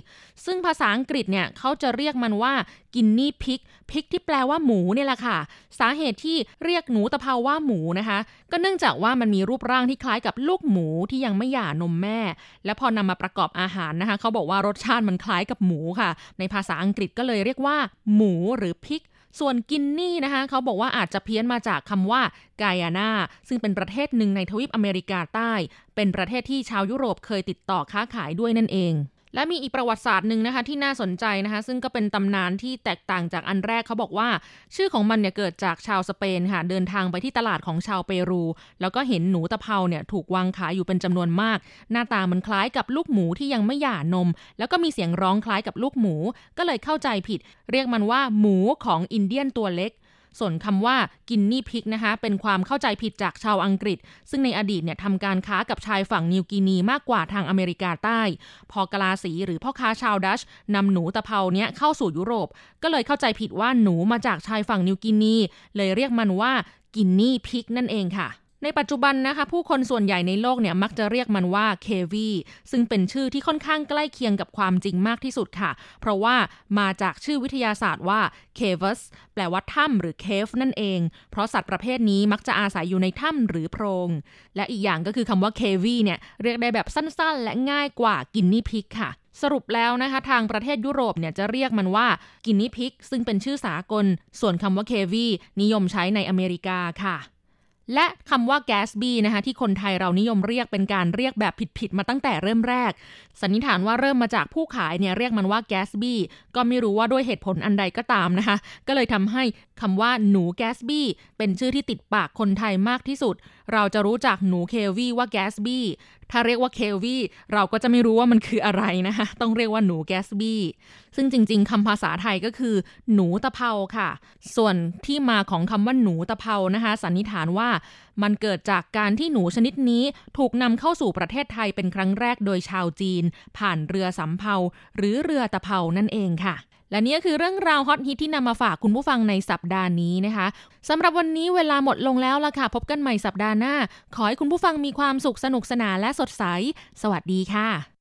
ซึ่งภาษาอังกฤษเนี่ยเขาจะเรียกมันว่ากินนี่พิกพิกที่แปลว่าหมูเนี่ยแหละค่ะ สาเหตุที่เรียกหนูตะเภาว่าหมูนะคะ ก็เนื่องจากว่ามันมีรูปร่างที่คล้ายกับลูกหมูที่ยังไม่หย่านมแม่ และพอนำมาประกอบอาหารนะคะ เขาบอกว่ารสชาติมันคล้ายกับหมูค่ะ ในภาษาอังกฤษก็เลยเรียกว่า หมูหรือพิก ส่วนกินนี่นะคะเขาบอกว่าอาจจะเพี้ยนมาจากคำว่ากายาน่าซึ่งเป็นประเทศหนึ่งในทวีปอเมริกาใต้ เป็นประเทศที่ชาวยุโรปเคยติดต่อค้าขายด้วยนั่นเอง และมีอีกประวัติศาสตร์หนึ่งนะคะที่น่าสนใจนะคะซึ่งก็เป็นตำนานที่แตกต่างจากอันแรกเขาบอกว่า ชื่อของมันเนี่ยเกิดจากชาวสเปนค่ะเดินทางไปที่ตลาดของชาวเปรู แล้วก็เห็นหนูตะเภาเนี่ยถูกวางขายอยู่เป็นจำนวนมาก หน้าตามันคล้ายกับลูกหมูที่ยังไม่หย่านม แล้วก็มีเสียงร้องคล้ายกับลูกหมู ก็เลยเข้าใจผิด เรียกมันว่าหมูของอินเดียนตัวเล็ก ส่วนคำว่ากินนี่พิกนะคะ เป็นความเข้าใจผิดจากชาวอังกฤษ ซึ่งในอดีตเนี่ยทำการค้ากับชายฝั่งนิวกินีมากกว่าทางอเมริกาใต้ พอกลาสีหรือพ่อค้าชาวดัชนำหนูตะเภาเนี้ยเข้าสู่ยุโรป ก็เลยเข้าใจผิดว่าหนูมาจากชายฝั่งนิวกินี เลยเรียกมันว่ากินนี่พิกนั่นเองค่ะ ในปัจจุบันนะคะ ผู้คนส่วนใหญ่ในโลกเนี่ยมักจะเรียกมันว่าเควีซึ่งเป็นชื่อที่ค่อนข้างใกล้เคียงกับความจริงมากที่สุดค่ะ เพราะว่ามาจากชื่อวิทยาศาสตร์ว่า cavus แปลว่าถ้ำหรือ cave นั่นเอง เพราะสัตว์ประเภทนี้มักจะอาศัยอยู่ในถ้ำหรือโพรง และอีกอย่างก็คือคำว่าเควีเนี่ยเรียกได้แบบสั้นๆ และง่ายกว่ากินนี่พิกค่ะสรุปแล้วนะคะทางประเทศยุโรปเนี่ยจะเรียกมันว่ากินนี่พิก ซึ่งเป็นชื่อสากล ส่วนคำว่าเควีนิยมใช้ในอเมริกาค่ะ และคำว่าแกสบี้นะคะที่คนไทยเรานิยมเรียกเป็นการเรียกแบบผิดๆมาตั้งแต่เริ่มแรก สันนิษฐานว่าเริ่มมาจากผู้ขายเนี่ยเรียกมันว่าแกสบี้ก็ไม่รู้ว่าด้วยเหตุผลอันใดก็ตามนะคะ ก็เลยทำให้ คำว่าหนูแกสบี้เป็นชื่อที่ติดปากคนไทยมากที่สุด เราจะรู้จักหนูเคลวี่ว่าแกสบี้ถ้าเรียกว่าเคลวี่เราก็จะไม่รู้ว่ามันคืออะไรนะคะ ต้องเรียกว่าหนูแกสบี้ซึ่งจริง ๆคำภาษาไทยก็คือ หนูตะเภาค่ะ ส่วนที่มาของคำว่าหนูตะเภานะคะ สันนิษฐานว่ามันเกิดจากการที่หนูชนิดนี้ถูกนำเข้าสู่ประเทศไทยเป็นครั้งแรกโดยชาวจีน ผ่านเรือสำเภาหรือเรือตะเภานั่นเองค่ะ และนี่คือเรื่องราวฮอตฮิตที่นำมาฝากคุณผู้ฟังในสัปดาห์นี้นะคะสำหรับวันนี้เวลาหมดลงแล้วล่ะค่ะ พบกันใหม่สัปดาห์หน้า ขอให้คุณผู้ฟังมีความสุขสนุกสนานและสดใส สวัสดีค่ะ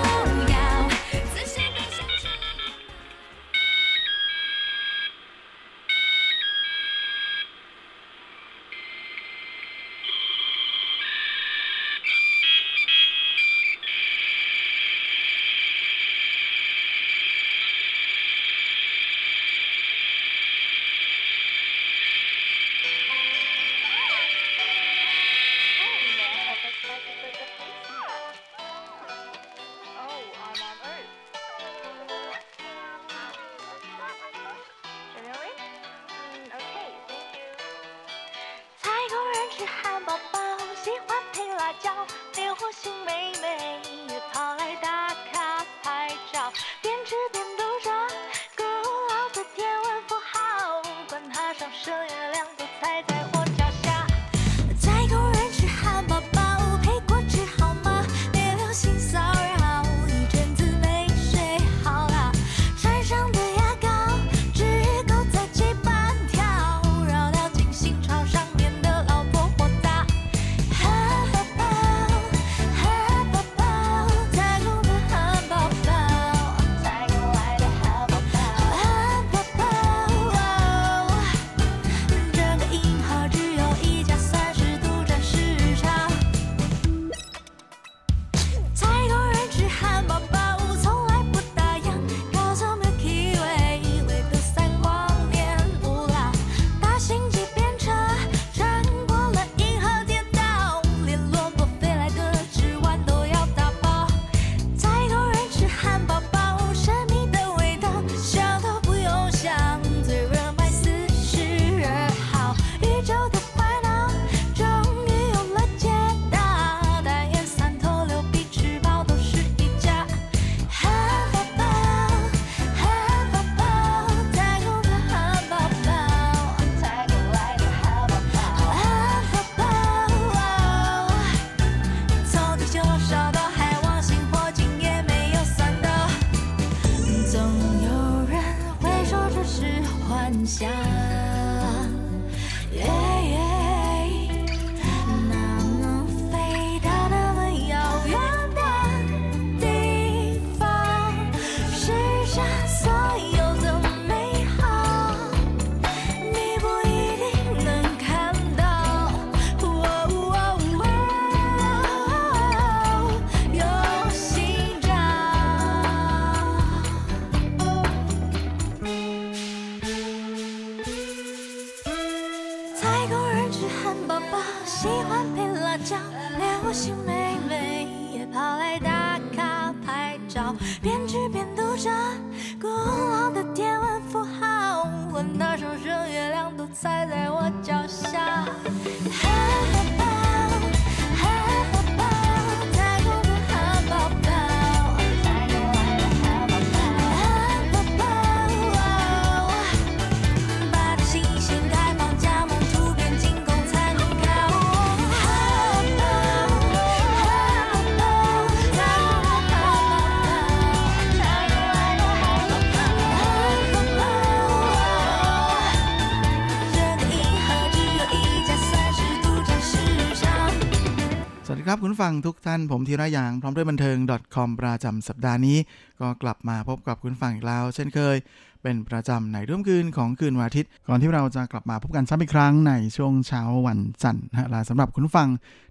คุณฟังทุกท่านผมธีระยางพร้อมด้วยบันเทิง .com ประจำสัปดาห์นี้ ก็กลับมาพบกับคุณฟังอีกแล้ว เช่นเคย เป็นประจำในร่วมคืนของคืนวันอาทิตย์ ก่อนที่เราจะกลับมาพบกันซ้ำอีกครั้งในช่วงเช้าวันจันทร์นะสำหรับคุณฟัง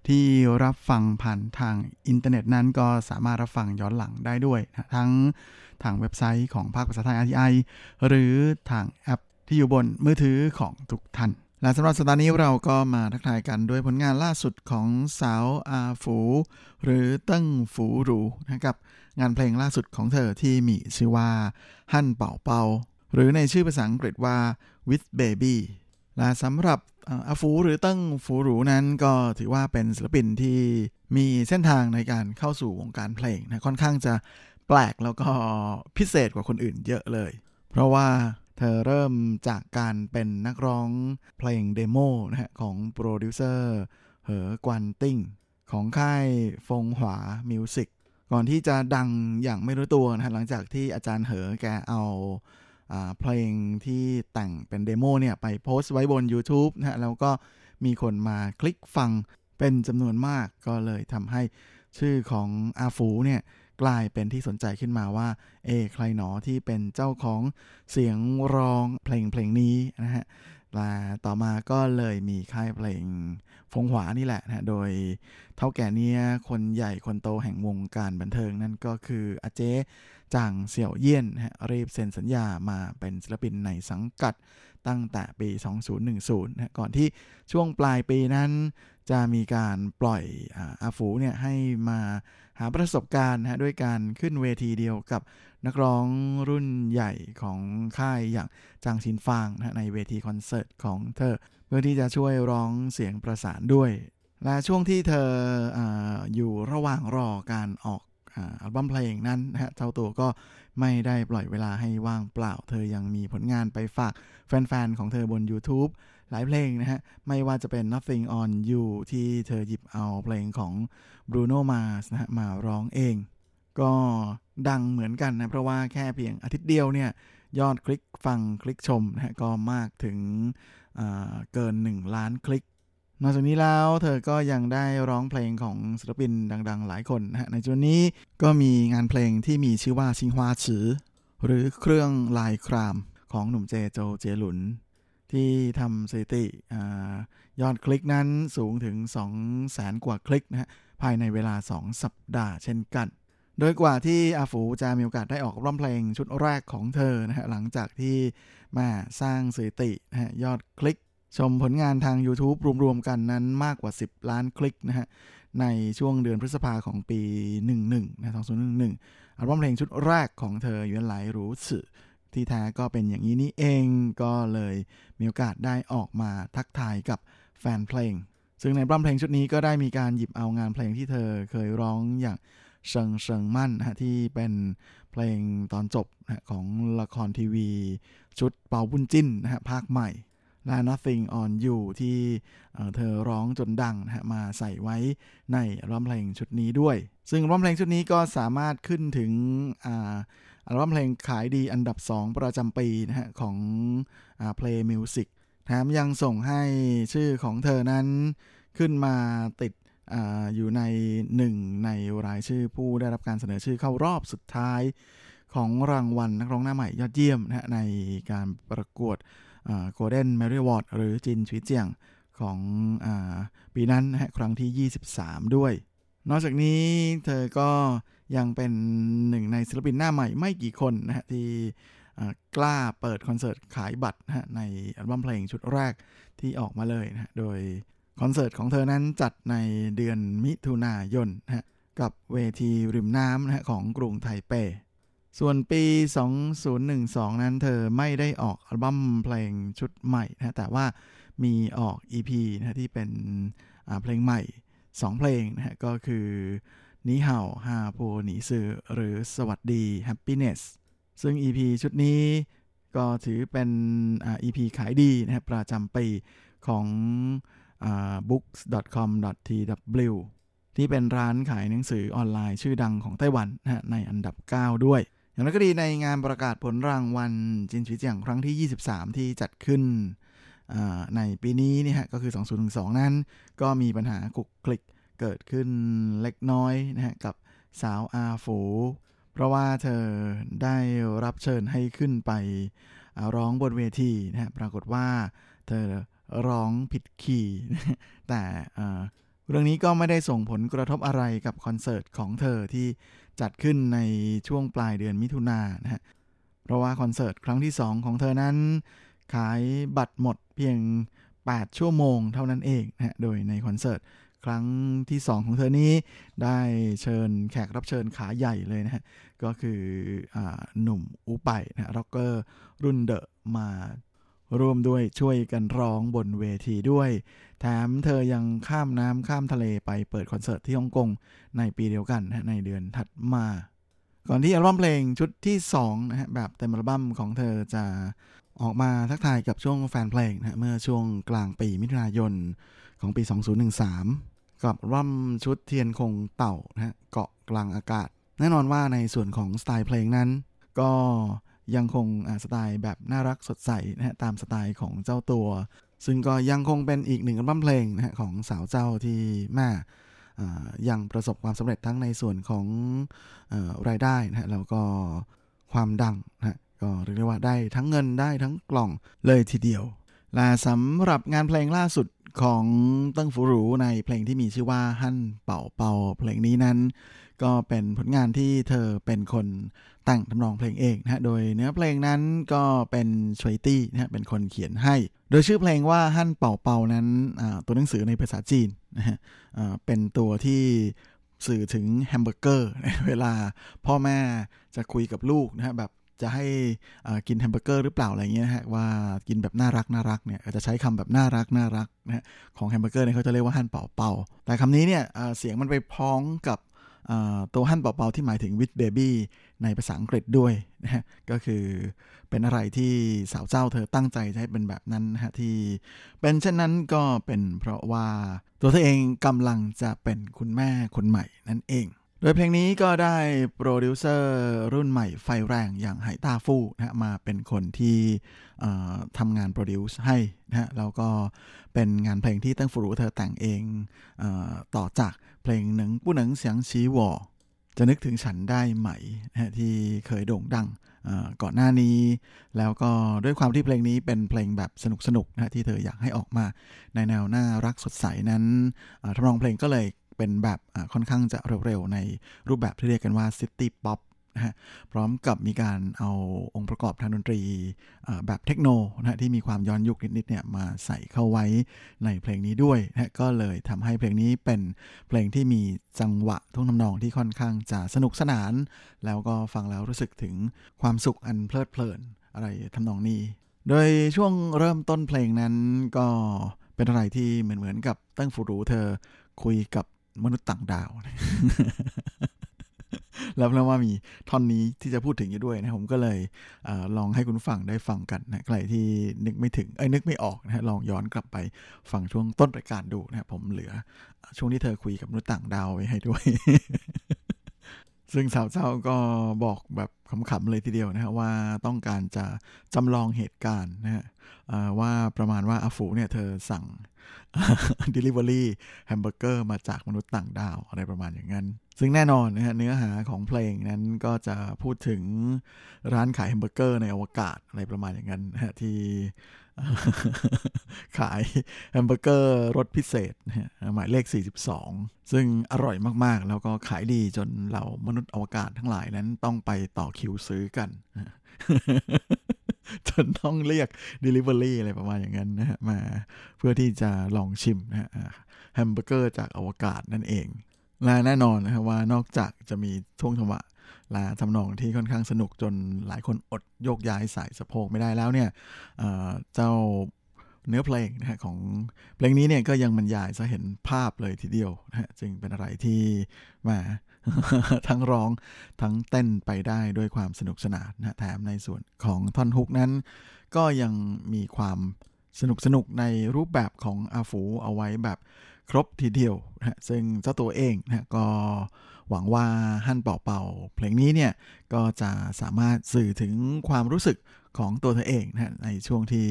ที่รับฟังผ่านทางอินเทอร์เน็ตนั้นก็สามารถรับฟังย้อนหลังได้ด้วยนะทั้งทางเว็บไซต์ของภาคภาษาไทย RTI หรือทางแอปที่อยู่บนมือถือของทุกท่าน และสำหรับสัปดาห์นี้เราก็มาทักทายกันด้วยผลงานล่าสุดของสาวอาฝู หรือเติ้งฝูหรูนะครับงานเพลงล่าสุดของเธอที่มีชื่อว่า ฮั่นเป่าเปาหรือในชื่อภาษาอังกฤษว่า with baby และสำหรับอาอาฝูหรือเติ้งฝูหรูนั้นก็ถือว่าเป็นศิลปินที่มีเส้นทางในการเข้าสู่วงการเพลงนะค่อนข้างจะแปลกแล้วก็พิเศษกว่าคนอื่นเยอะเลย เพราะว่า เธอเริ่มจากการเป็นนักร้องเพลง demo นะฮะของโปรดิวเซอร์เหอกวนติ้งของค่ายฟงหวา Music ก่อนที่จะดังอย่างไม่รู้ตัวนะฮะหลังจากที่อาจารย์เหอแกเอาอ่าเพลงที่แต่งเป็น demo เนี่ยไปโพสต์ไว้บน YouTube นะฮะแล้วก็มีคนมาคลิกฟังเป็นจำนวนมากก็เลยทำให้ชื่อของอาฟูเนี่ย กลายเป็นที่สนใจขึ้นมาว่า เอ ใครหนอที่เป็นเจ้าของเสียงร้องเพลงเพลงนี้นะฮะและต่อมาก็เลยมีค่ายเพลงฟงหวานี่แหละนะโดยเท่าแก่เนี้ยคนใหญ่คนโตแห่งวงการบันเทิงนั่นก็คืออาเจ๊จางเสี่ยวเยี่ยนนะฮะรีบเซ็นสัญญามาเป็นศิลปินในสังกัดตั้งแต่ปี 2010นะฮะก่อนที่ช่วงปลายปีนั้นจะมีการปล่อยอาอาฟูเนี่ยให้มา หาประสบการณ์นะฮะด้วยการขึ้นเวทีเดียวกับนักร้องรุ่นใหญ่ของค่ายอย่างจางชินฟางนะในเวทีคอนเสิร์ตของเธอ เพื่อที่จะช่วยร้องเสียงประสานด้วย และช่วงที่เธอออยู่ระหว่างรอการออกอาอัลบั้มเพลงนั้นนะฮะเจ้าตัวก็ไม่ได้ปล่อยเวลาให้ว่างเปล่า เธอยังมีผลงานไปฝากแฟนๆ ของเธอบน YouTube หลายเพลงนะฮะ ไม่ว่าจะเป็น Nothing on You ที่เธอหยิบเอาเพลงของ Bruno Mars นะฮะ มาร้องเอง ก็ดังเหมือนกันนะ เพราะว่าแค่เพียงอาทิตย์เดียวเนี่ย ยอดคลิกฟังคลิกชมนะฮะ ก็มากถึงเกิน 1 ล้านคลิก นอกจากนี้แล้วเธอก็ยังได้ร้องเพลงของศิลปินดัง ๆ หลายคนนะฮะ ในจุดนี้ก็มีงานเพลงที่มีชื่อว่าชิงฮวาฉือหรือเครื่องลายครามของหนุ่มเจโจเจหลุน ที่ทำสถิติอยอดคลิกนั้นสูงถึง2แสนกว่าคลิกนะฮะภายในเวลา 2 สัปดาห์เช่นกัน โดยกว่าที่อาฟูจะมีโอกาสได้ออกร้องเพลงชุดแรกของเธอนะฮะหลังจากที่มาสร้างสถิตินะฮะยอดคลิก ชมผลงานทาง YouTube รวมๆกันนั้นมากกว่า 10 ล้านคลิกนะฮะในช่วงเดือนพฤษภาของปี 11นะ2011อัลบั้มเพลงชุดแรกของเธออยู่ไหลรู้สึก ที่แท้ก็เป็นอย่างนี้นี่เองก็เลยมีโอกาสได้ออกมาทักทายกับแฟนเพลง ซึ่งในบั้มเพลงชุดนี้ก็ได้มีการหยิบเอางานเพลงที่เธอเคยร้องอย่างเชิงเชิงมั่นนะที่เป็นเพลงตอนจบนะของละครทีวี ชุดเปาบุญจิ้นนะฮะภาคใหม่และ Nothing on You ที่เธอร้องจนดังนะฮะมาใส่ไว้ในอัลบั้มเพลงชุดนี้ด้วย ซึ่งอัลบั้มเพลงชุดนี้ก็สามารถขึ้นถึง อัลบั้มเพลงขายดีอันดับ 2 ประจำปีนะฮะของอ่า Play Music แถมยังส่งให้ชื่อของเธอนั้นขึ้นมาติดออยู่ในหนึ่งในรายชื่อผู้ได้รับการเสนอชื่อเข้ารอบสุดท้ายของรางวัลนักร้องหน้าใหม่ยอดเยี่ยมนะฮะในการประกวด Golden Melody Award หรือจินชวีเจี่ยงของอปีนั้นนะฮะครั้งที่ 23 ด้วย นอกจากนี้เธอก็ ยังเป็นหนึ่งในศิลปินหน้าใหม่ไม่กี่คนนะฮะที่กล้าเปิดคอนเสิร์ตขายบัตรนะฮะในอัลบั้มเพลงชุดแรกที่ออกมาเลยนะฮะโดยคอนเสิร์ตของเธอนั้นจัดในเดือนมิถุนายนนะฮะกับเวทีริมน้ำนะฮะของกรุงไทเป ส่วนปี 2012 นั้นเธอไม่ได้ออกอัลบั้มเพลงชุดใหม่นะฮะแต่ว่ามีออก EP นะฮะที่เป็นเพลงใหม่ 2 เพลงนะฮะก็คือ นิเห่าฮาโปหนีสื่อหรือสวัสดี Happiness ซึ่ง EP ชุดนี้ก็ถือเป็นอ EP ขายดีนะครับประจำปีของ books.com.tw ที่เป็นร้านขายหนังสือออนไลน์ชื่อดังของไต้หวันนะในอันดับ 9 ด้วย อย่างไรก็ดีในงานประกาศผลรางวัลจินชีเจียงครั้งที่ 23 ที่จัดขึ้นในปีนี้นี่ฮะก็คือ 2012 นั้น ก็มีปัญหาคลุกคลิก เกิดขึ้นเล็กน้อยนะฮะกับสาวอาฝู เพราะว่าเธอได้รับเชิญให้ขึ้นไปร้องบนเวทีนะฮะปรากฏว่าเธอร้องผิดคีย์แต่เรื่องนี้ก็ไม่ได้ส่งผลกระทบอะไรกับคอนเสิร์ตของเธอที่จัดขึ้นในช่วงปลายเดือนมิถุนายนนะฮะเพราะว่าคอนเสิร์ตครั้งที่ 2 ของเธอนั้น ขายบัตรหมดเพียง 8 ชั่วโมงเท่านั้นเองนะฮะโดยในคอนเสิร์ต ครั้งที่ 2 ของเธอนี้ได้เชิญแขกรับเชิญขาใหญ่เลยนะฮะ ก็คืออหนุ่มอูไปนะฮะร็อกเกอร์รุ่นเดอะมาร่วมด้วยช่วยกันร้องบนเวทีด้วย แถมเธอยังข้ามน้ำข้ามทะเลไปเปิดคอนเสิร์ตที่ฮ่องกงในปีเดียวกันนะฮะในเดือนถัดมา ก่อนที่อัลบั้มเพลงชุดที่2นะฮะแบบเต็มอัลบั้มของเธอจะออกมาทักทายกับช่วงแฟนเพลงนะฮะเมื่อช่วงกลางปีมิถุนายนของปี 2013 กับอัมชุดเทียนคงเต่านะฮะเกาะกลางอากาศ แน่นอนว่าในส่วนของสไตล์เพลงนั้น ก็ยังคงสไตล์แบบน่ารักสดใสนะฮะตามสไตล์ของเจ้าตัว ซึ่งก็ยังคงเป็นอีกหนึ่งอัลบั้มเพลงนะฮะของสาวเจ้าที่แม่ยังประสบความสำเร็จทั้งในส่วนของออรายได้นะฮะแล้วก็ความดังนะฮะก็เรียกได้ว่าได้ทั้งเงินได้ทั้งกล่องเลยทีเดียวและสำหรับงานเพลงล่าสุด ของติ้งฟูรูในเพลงที่มีชื่อว่าฮั่นเป่าเป่าเพลงนี้นั้น ก็เป็นผลงานที่เธอเป็นคนแต่งทำนองเพลงเองนะฮะโดยเนื้อเพลงนั้นก็เป็นชวยตี้นะฮะเป็นคนเขียนให้ โดยชื่อเพลงว่าฮั่นเป่าเป่านั้นตัวหนังสือในภาษาจีนนะฮะเป็นตัวที่สื่อถึงแฮมเบอร์เกอร์เวลาพ่อแม่จะคุยกับลูกนะฮะแบบ จะให้กินแฮมเบอร์เกอร์หรือเปล่าอะไรเงี้ยนะฮะว่ากินแบบน่ารักน่ารักเนี่ยจะใช้คำแบบน่ารักน่ารักนะฮะของแฮมเบอร์เกอร์เนี่ยเขาจะเรียกว่า漢堡包แต่คำนี้เนี่ยเสียงมันไปพ้องกับตัวฮั่นเป่าที่หมายถึง with baby ในภาษาอังกฤษด้วยนะฮะก็คือเป็นอะไรที่สาวเจ้าเธอตั้งใจจะให้เป็นแบบนั้นนะฮะที่เป็นเช่นนั้นก็เป็นเพราะว่าตัวเธอเองกำลังจะเป็นคุณแม่คนใหม่นั่นเอง โดยเพลงนี้ก็ได้โปรดิวเซอร์รุ่นใหม่ไฟแรงอย่างไหต้าฟู่นะมาเป็นคนที่ทำงาน produce ให้นะฮะแล้วก็เป็นงานเพลงที่เติ้งฟูรูเธอแต่งเองเออต่อจากเพลง能不能想起我จะนึกถึงฉันได้ไหมนะที่เคยโด่งดังก่อนหน้านี้ แล้วก็ด้วยความที่เพลงนี้เป็นเพลงแบบสนุกๆนะฮะที่เธออยากให้ออกมาในแนวน่ารักสดใสนั้นทำนองเพลงก็เลย เป็นแบบค่อนข้างจะเร็วๆ ในรูปแบบที่เรียกกันว่า city popนะฮะพร้อมกับมีการเอาองค์ประกอบทางดนตรีแบบเทคโนนะฮะที่มีความย้อนยุคนิดๆเนี่ยมาใส่เข้าไว้ในเพลงนี้ด้วยนะฮะก็เลยทำให้เพลงนี้เป็นเพลงที่มีจังหวะท่วงทำนองที่ค่อนข้างจะสนุกสนาน แล้วก็ฟังแล้วรู้สึกถึงความสุขอันเพลิดเพลินอะไรทำนองนี้ โดยช่วงเริ่มต้นเพลงนั้นก็เป็นอะไรที่เหมือนเหมือนกับตั้งฟูรูเธอคุยกับ มนุษย์ต่างดาว แล้วเพราะว่ามีท่อนนี้ที่จะพูดถึงอยู่ด้วยนะผมก็เลยอลองให้คุณฟังได้ฟังกันนะใครที่นึกไม่ถึงเอ้ยนึกไม่ออกนะฮะลองย้อนกลับไปฟังช่วงต้นรายการดูนะผมเหลือ ช่วงที่เธอคุยกับมนุษย์ต่างดาวไว้ให้ด้วยซึ่งสาวเจ้าก็บอกแบบขำๆเลยทีเดียวนะฮะว่าต้องการจะจำลองเหตุการณ์นะฮะว่าประมาณว่าอาฟูเนี่ยเธอสั่ง Delivery แฮมเบอร์เกอร์มาจากมนุษย์ต่างดาวอะไรประมาณอย่างนั้น ซึ่งแน่นอนนะฮะเนื้อหาของเพลงนั้นก็จะพูดถึงร้านขายแฮมเบอร์เกอร์ในอวกาศอะไรประมาณอย่างนั้นนะฮะที่ขายแฮมเบอร์เกอร์รสพิเศษหมายเลข 42 ซึ่งอร่อยมากๆ แล้วก็ขายดีจนเหล่ามนุษย์อวกาศทั้งหลายนั้นต้องไปต่อคิวซื้อกัน จนต้องเรียก Delivery อะไรประมาณอย่างนั้นนะฮะมาเพื่อที่จะลองชิมนะฮะแฮมเบอร์เกอร์จากอวกาศนั่นเองและแน่นอนนะครับว่านอกจากจะมีท่วงจังหวะและทำนองที่ค่อนข้างสนุกจนหลายคนอดโยกย้ายสายสะโพกไม่ได้แล้วเนี่ยเเจ้าเนื้อเพลงนะฮะของเพลงนี้เนี่ยก็ยังบรรยายจะเห็นภาพเลยทีเดียวนะฮะจึงเป็นอะไรที่มา ทั้งร้องทั้งเต้นไปได้ด้วยความสนุกสนานนะแถมในส่วนของท่อนฮุกนั้น ก็ยังมีความสนุกสนุกในรูปแบบของอาฟูเอาไว้แบบครบทีเดียวนะซึ่งเจ้าตัวเองนะก็หวังว่าฮั่นเป่าเป่าเพลงนี้เนี่ยก็จะสามารถสื่อถึงความรู้สึกของตัวเธอเองนะในช่วงที่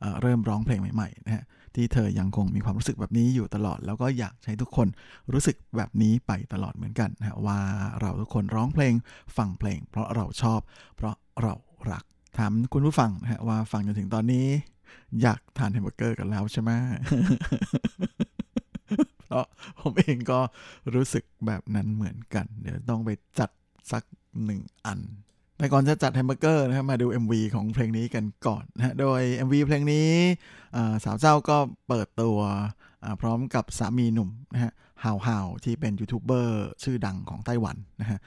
เอ่อเริ่มร้องเพลงใหม่ๆนะฮะ ที่เธอยังคงมีความรู้สึกแบบนี้อยู่ตลอด แล้วก็อยากให้ทุกคนรู้สึกแบบนี้ไปตลอดเหมือนกันนะว่าเราทุกคนร้องเพลงฟังเพลง เพราะเราชอบ เพราะเรารักถามคุณผู้ฟังนะฮะว่าฟังจนถึงตอนนี้ อยากทานแฮมเบอร์เกอร์กันแล้วใช่ไหมเพราะผมเองก็รู้สึกแบบนั้นเหมือนกัน เดี๋ยวต้องไปจัดสักหนึ่งอัน แต่ก่อนจะจัดแฮมเบอร์เกอร์นะครับมาดู MV ของเพลงนี้กันก่อนนะโดย MV เพลงนี้สาวเจ้าก็เปิดตัวพร้อมกับสามีหนุ่มนะฮะฮาวฮาวที่เป็นยูทูบเบอร์ชื่อดังของไต้หวันนะฮะ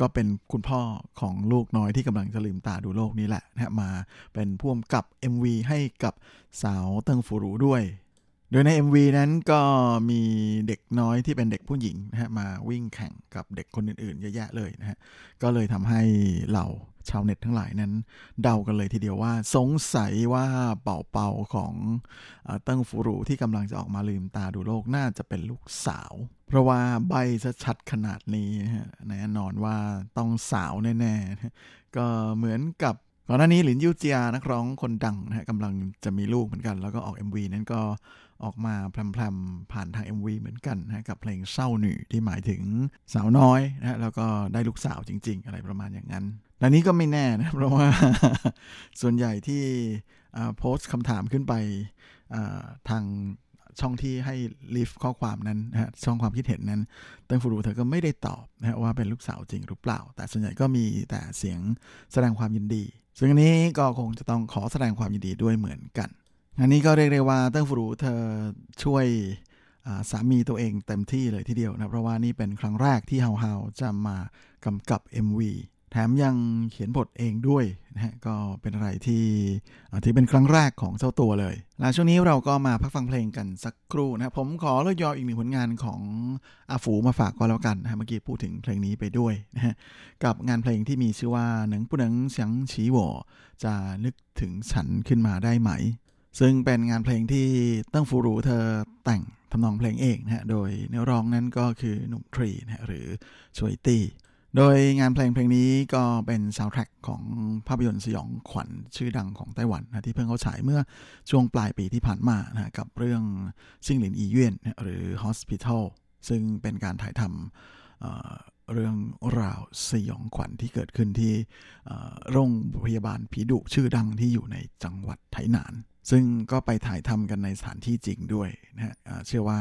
ก็เป็นคุณพ่อของลูกน้อยที่กำลังจะลืมตาดูโลกนี้แหละนะฮะมาเป็นพ่วงกับ MV ให้กับสาวเติงฟูรูด้วย โดยใน MV นั้นก็มีเด็กน้อยที่เป็นเด็กผู้หญิงนะฮะมาวิ่งแข่งกับเด็กคนอื่นๆเยอะแยะเลยนะฮะก็เลยทำให้เหล่าชาวเน็ตทั้งหลายนั้น เดากันเลยทีเดียวว่า สงสัยว่าเป่าเป่าของเติ้งฟูรูที่กำลังจะออกมาลืมตาดูโลกน่าจะเป็นลูกสาว เพราะว่าใบซะชัดขนาดนี้นะฮะแน่นอนว่าต้องสาวแน่ๆนะก็เหมือนกับก่อนหน้านี้หลินยูเจียนักร้องคนดังนะฮะกำลังจะมีลูกเหมือนกัน แล้วก็ออก MV นั้นก็ ออกมาพลำๆผ่านทาง MV เหมือนกันนะกับเพลงเศร้าหน่ที่หมายถึงสาวน้อยนะแล้วก็ได้ลูกสาวจริง ๆ อะไรประมาณอย่างนั้นแต่นี้ก็ไม่แน่นะเพราะว่าส่วนใหญ่ที่โพสต์คำถามขึ้นไปทางช่องที่ให้ leave ข้อความนั้นนะฮะช่องความคิดเห็นนั้นเติ้งฟูรูเธอก็ไม่ได้ตอบนะฮะว่าเป็นลูกสาวจริงหรือเปล่า แต่ส่วนใหญ่ก็มีแต่เสียงแสดงความยินดี ซึ่งอันนี้ก็คงจะต้องขอแสดงความยินดีด้วยเหมือนกัน อันนี้ก็เรียกได้ว่าเติ้งฟูรูเธอช่วยสามีตัวเองเต็มที่เลยทีเดียวนะ เพราะว่านี่เป็นครั้งแรกที่เฮาเฮาจะมากำกับ MV แถมยังเขียนบทเองด้วยนะฮะก็เป็นอะไรที่ที่เป็นครั้งแรกของเจ้าตัวเลยและช่วงนี้เราก็มาพักฟังเพลงกันสักครู่นะผมขอเลือกยออีกหนึ่งผลงานของอาฝูมาฝากก็แล้วกันนะฮะเมื่อกี้พูดถึงเพลงนี้ไปด้วยนะฮะกับงานเพลงที่มีชื่อว่าหนังผู้หนังเสียงฉีหวอจะนึกถึงฉันขึ้นมาได้ไหม ซึ่งเป็นงานเพลงที่เติ้งฟูรูเธอแต่งทำนองเพลงเองนะฮะ โดยเนื้อร้องนั้นก็คือหนุ่มทรีนะฮะหรือชวยตี้ โดยงานเพลงเพลงนี้ก็เป็นซาวด์แทร็กของภาพยนตร์สยองขวัญชื่อดังของไต้หวันนะที่เพิ่งเข้าฉายเมื่อช่วงปลายปีที่ผ่านมานะฮะกับเรื่อง杏林醫院หรือ Hospital ซึ่งเป็นการถ่ายทำเรื่องราวสยองขวัญที่เกิดขึ้นที่ร่อโรงพยาบาลผีดุชื่อดังที่อยู่ในจังหวัดไถหนาน ซึ่งก็ไปถ่ายทำกันในสถานที่จริงด้วยนะฮะเชื่อว่า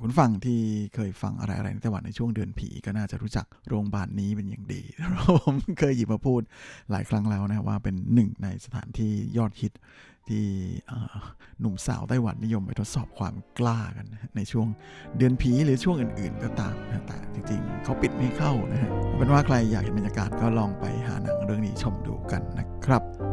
คุณฟังที่เคยฟังอะไรอะไรในไต้หวันในช่วงเดือนผีก็น่าจะรู้จักโรงพยาบาลนี้เป็นอย่างดีผมเคยหยิบมาพูดหลายครั้งแล้วนะว่าเป็นหนึ่งในสถานที่ยอดฮิตที่หนุ่มสาวไต้หวันนิยมไปทดสอบความกล้ากันนะในช่วงเดือนผีหรือช่วงอื่นๆก็ตามนะแต่จริงๆเขาปิดไม่เข้านะฮะเป็นว่าใครอยากเห็นบรรยากาศก็ลองไปหาหนังเรื่องนี้ชมดูกันนะครับ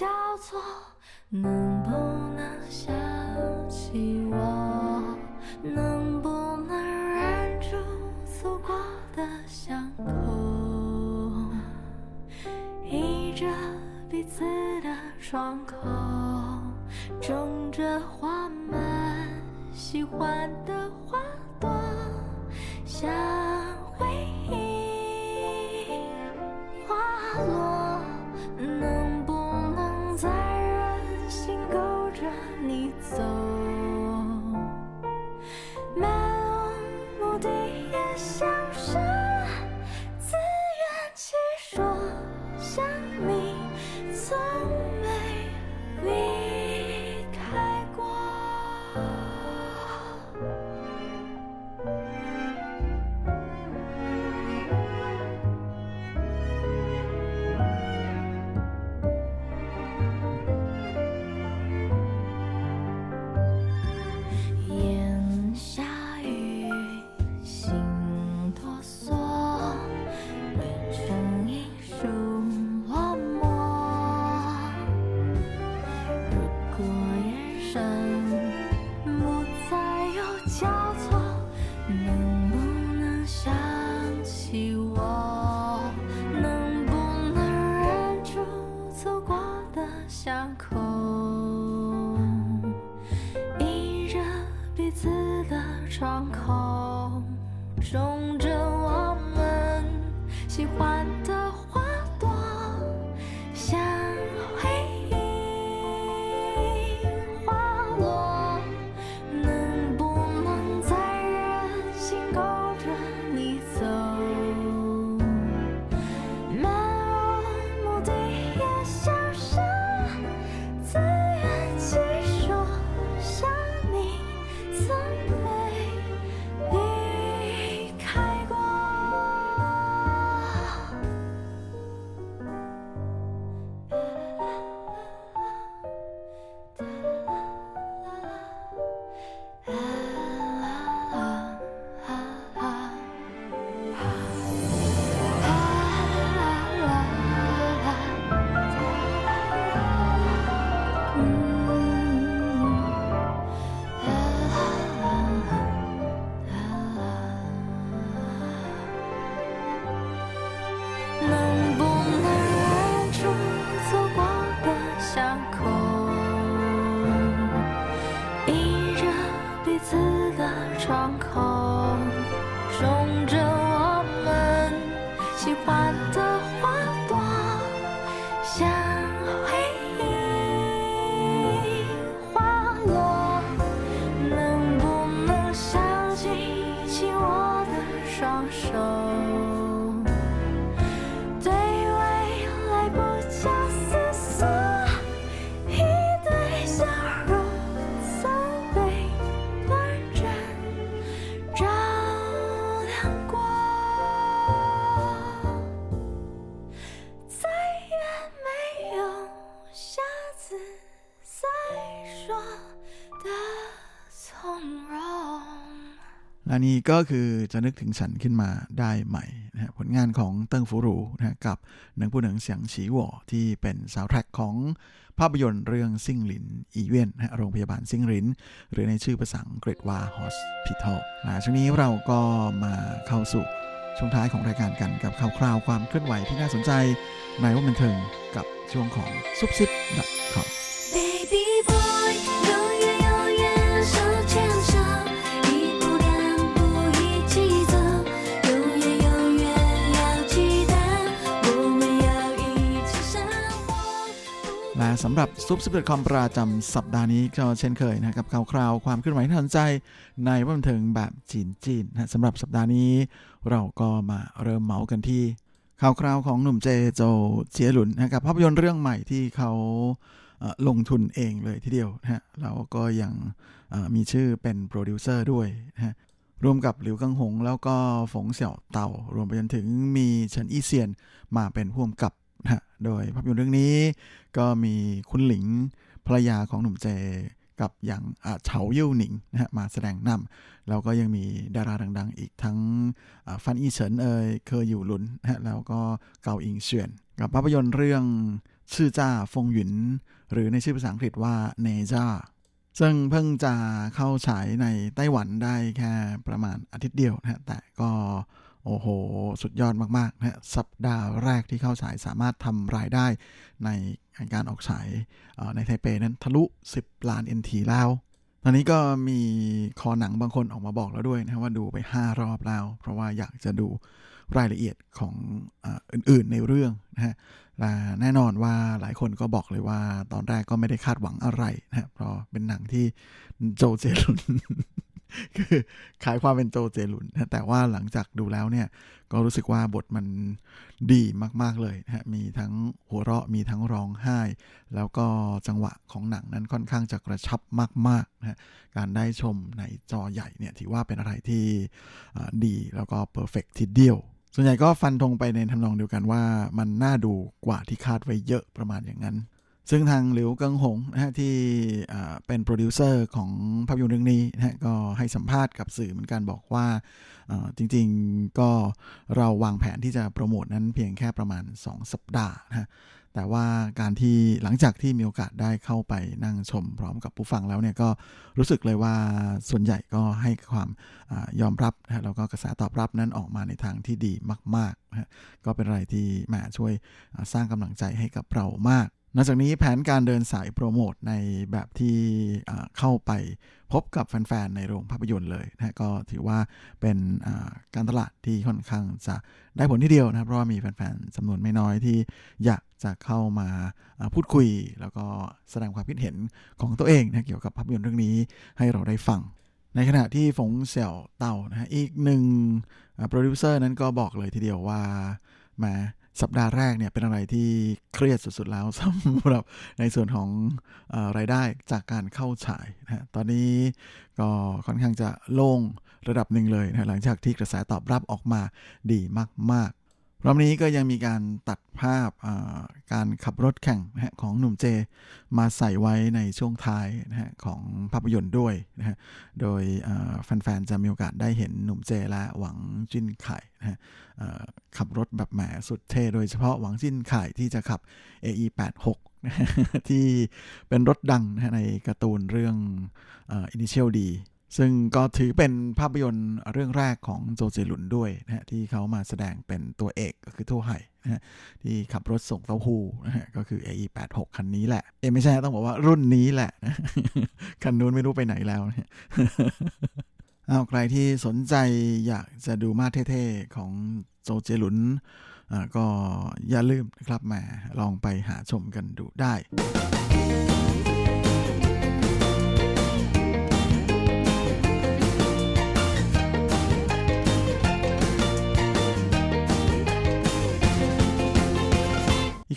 交错，能不能想起我？能不能忍住走过的伤口？倚着彼此的窗口。种着花们喜欢的花朵，想 ก็คือจะนึกถึงฉันขึ้นมาได้ไหมนะผลงานของเติ้งฟูรูนะกับ能不能想起我ที่เป็นซาวด์แทร็กของภาพยนตร์เรื่อง杏林醫院 นะโรงพยาบาลซิ่งหลิน หรือในชื่อภาษาอังกฤษว่า Hospital นะช่วงนี้เราก็มาเข้าสู่ช่วงท้ายของรายการกันกับข่าวคราวความเคลื่อนไหวที่น่าสนใจในวงบันเทิงกับช่วงของซุบซิบ .com Baby boy， สำหรับซุบซิบ .com ประจำสัปดาห์นี้ก็เช่นเคยนะครับข่าวคราวความเคลื่อนไหวที่น่าสนใจในวงบันเทิงแบบจีนจีนนะสำหรับสัปดาห์นี้ เราก็มาเริ่มเมาท์กันที่ ข่าวคราวของหนุ่มเจโจเจียหลุนนะครับภาพยนตร์เรื่องใหม่ที่เขาลงทุนเองเลยทีเดียวนะฮะแล้วก็ยังมีชื่อเป็นโปรดิวเซอร์ด้วยนะฮะร่วมกับหลิวเกิงหง แล้วก็ฝงเสี่ยวเต่ารวมไปจนถึงมีเฉินอี้เซียนมาเป็นผู้กำกับ นะโดยภาพยนตร์เรื่องนี้ก็มีคุณหลิงภรรยาของหนุ่มเจกับอย่างเฉาเย่าหนิงนะฮะมาแสดงนำแล้วก็ยังมีดาราดัง ๆ อีกทั้งฟันอีเฉินเอยเคยอยู่หลุนนะฮะแล้วก็เกาอิงเฉียน กับภาพยนตร์เรื่องชื่อจ้าฟงหยุนหรือในชื่อภาษาอังกฤษว่าเนจ้าซึ่งเพิ่งจะเข้าฉายในไต้หวันได้แค่ประมาณอาทิตย์เดียวนะฮะแต่ก็ โอ้โห สุดยอดมากๆนะฮะสัปดาห์แรกที่เข้าฉายสามารถทำรายได้ในการออกฉายในไทเปนั้นทะลุ 10 ล้าน NT แล้ว ตอนนี้ก็มีคอหนังบางคนออกมาบอกแล้วด้วยนะว่าดูไป 5 รอบแล้ว เพราะว่าอยากจะดูรายละเอียดของออื่นๆในเรื่องนะฮะและแน่นอนว่าหลายคนก็บอกเลยว่าตอนแรกก็ไม่ได้คาดหวังอะไรนะเพราะเป็นหนังที่โจเจลุน คือขายความเป็นโจเจลุนนะแต่ว่าหลังจากดูแล้วเนี่ย ก็รู้สึกว่าบทมันดีมาก ๆ เลยนะฮะมีทั้งหัวเราะมีทั้งร้องไห้ แล้วก็จังหวะของหนังนั้นค่อนข้างจะกระชับมากๆนะฮะการได้ชมในจอใหญ่เนี่ยถือว่าเป็นอะไรที่ดีแล้วก็เพอร์เฟกทีเดียวส่วนใหญ่ก็ฟันธงไปในทำนองเดียวกันว่ามันน่าดูกว่าที่คาดไว้เยอะประมาณอย่างนั้น ซึ่งทางหลิวเกิงหงนะฮะที่เป็นโปรดิวเซอร์ของภาพยนตร์เรื่องนี้นะฮะก็ให้สัมภาษณ์กับสื่อเหมือนกันบอกว่าจริงๆก็เราวางแผนที่จะโปรโมทนั้นเพียงแค่ประมาณ 2 สัปดาห์นะแต่ว่าการที่หลังจากที่มีโอกาสได้เข้าไปนั่งชมพร้อมกับผู้ฟังแล้วเนี่ยก็รู้สึกเลยว่าส่วนใหญ่ก็ให้ความยอมรับนะแล้วก็กระแสตอบรับนั้นออกมาในทางที่ดีมากๆนะก็เป็นอะไรที่แหมช่วยสร้างกำลังใจให้กับเรามาก นอกจากนี้แผนการเดินสายโปรโมทในแบบที่เข้าไปพบกับแฟนๆ ในโรงภาพยนตร์เลยนะก็ถือว่าเป็นการตลาดที่ค่อนข้างจะได้ผลที่เดียวนะเพราะว่ามีแฟนๆจำนวนไม่น้อยที่อยากจะเข้ามาพูดคุย แล้วก็แสดงความคิดเห็นของตัวเองนะเกี่ยวกับภาพยนตร์เรื่องนี้ให้เราได้ฟัง ในขณะที่ฝงเสี่ยวเต่านะอีกหนึ่งโปรดิวเซอร์นั้นก็บอกเลยทีเดียวว่ามา สัปดาห์แรกเนี่ยเป็นอะไรที่เครียดสุดๆแล้วสำหรับในส่วนของอรายได้จากการเข้าฉายนะตอนนี้ก็ค่อนข้างจะโล่งระดับหนึ่งเลยนะหลังจากที่กระแสตอบรับออกมาดีมากๆ รอบนี้ก็ยังมีการตัดภาพการขับรถแข่งนะของหนุ่มเจมาใส่ไว้ในช่วงท้ายนะฮะของภาพยนตร์ด้วยนะฮะ โดยแฟนๆ จะมีโอกาสได้เห็นหนุ่มเจและหวังจินไข่นะฮะขับรถแบบแหมสุดเท่โดยเฉพาะหวังจินไข่ที่จะขับ AE86 ที่เป็นรถดังนะในการ์ตูนเรื่อง Initial D ซึ่งก็ถือเป็นภาพยนตร์เรื่องแรกของโจเจลุนด้วยนะฮะที่เขามาแสดงเป็นตัวเอกก็คือทั่วไห่นะฮะที่ขับรถส่งเต้าหู้นะฮะก็คือ AE86 คันนี้แหละ เอไม่ใช่ต้องบอกว่ารุ่นนี้แหละนะคันนู้นไม่รู้ไปไหนแล้วนะเอาใครที่สนใจอยากจะดูมาเท่ๆของโจเจลุนก็อย่าลืมนะครับแหมลองไปหาชมกันดูได้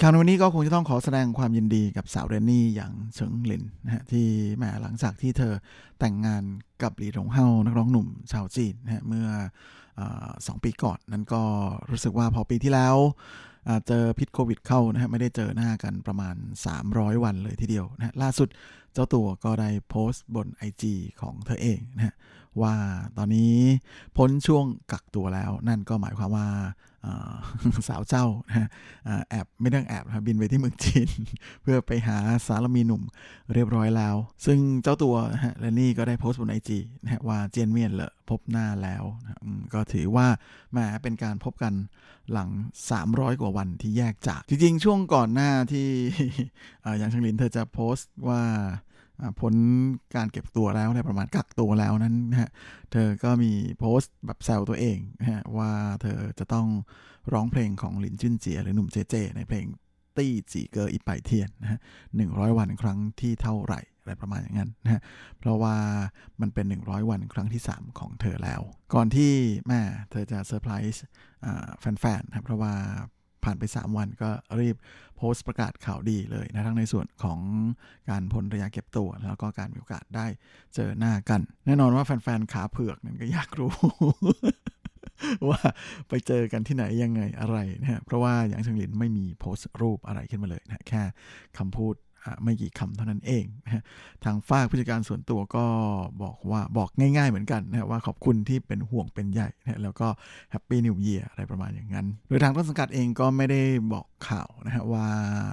อีกครั้งวันนี้ก็คงจะต้องขอแสดงความยินดีกับสาวเรนนี่อย่างเฉิงหลินนะฮะที่แม่หลังจากที่เธอแต่งงานกับหลีหลงเฮานักร้องหนุ่มชาวจีนนะฮะเมื่อสองปีก่อนนั้นก็รู้สึกว่าพอปีที่แล้วเจอพิษโควิดเข้านะฮะไม่ได้เจอหน้ากันประมาณ 300 วันเลยทีเดียวนะฮะล่าสุดเจ้าตัวก็ได้โพสต์บน IG ของเธอเองนะฮะว่าตอนนี้พ้นช่วงกักตัวแล้ว นั่นก็หมายความว่า สาวเจ้านะแอบไม่ต้องแอบนะบินไปที่เมืองจีน เพื่อไปหาสารมีหนุ่มเรียบร้อยแล้ว ซึ่งเจ้าตัวฮะและนี่ก็ได้โพสต์บนไอจีนะว่าเจียนเมียนเลพบหน้าแล้วนะก็ถือว่าแหมเป็นการพบกันหลัง 300 กว่าวันที่แยกจาก จริงๆ ช่วงก่อนหน้าที่อย่างชังลินเธอจะโพสต์ว่า พ้นการเก็บตัวแล้วในประมาณกักตัวแล้วนั้นนะฮะเธอก็มีโพสต์แบบแซวตัวเองนะฮะว่าเธอจะต้องร้องเพลงของหลินจุนเจียหรือหนุ่มเจเจ ในเพลง第幾個一百天 นะฮะหนึ่งร้อยวันครั้งที่เท่าไหร่อะไรประมาณอย่างนั้นนะฮะเพราะว่ามันเป็น 100 วันครั้งที่ 3 ของเธอแล้ว ก่อนที่แม่เธอจะเซอร์ไพรส์แฟนๆนะเพราะว่า ผ่านไป 3 วันก็รีบโพสต์ประกาศข่าวดีเลยนะทั้งในส่วนของการพ้นระยะเก็บตัว แล้วก็การมีโอกาสได้เจอหน้ากัน แน่นอนว่าแฟนๆขาเผือกนั่นก็อยากรู้ ว่าไปเจอกันที่ไหนยังไงอะไรนะเพราะว่าอย่างเชิงหลินไม่มีโพสต์รูปอะไรขึ้นมาเลยนะแค่คำพูด ไม่กี่คำเท่านั้นเองนะทางฝ้าผู้จัดการส่วนตัวก็บอกว่าบอกง่ายๆเหมือนกันนะว่าขอบคุณที่เป็นห่วงเป็นใหญ่นะแล้วก็แฮปปี้นิวเยียร์อะไรประมาณอย่างนั้น โดยทางต้นสังกัดเองก็ไม่ได้บอกข่าวนะฮะว่า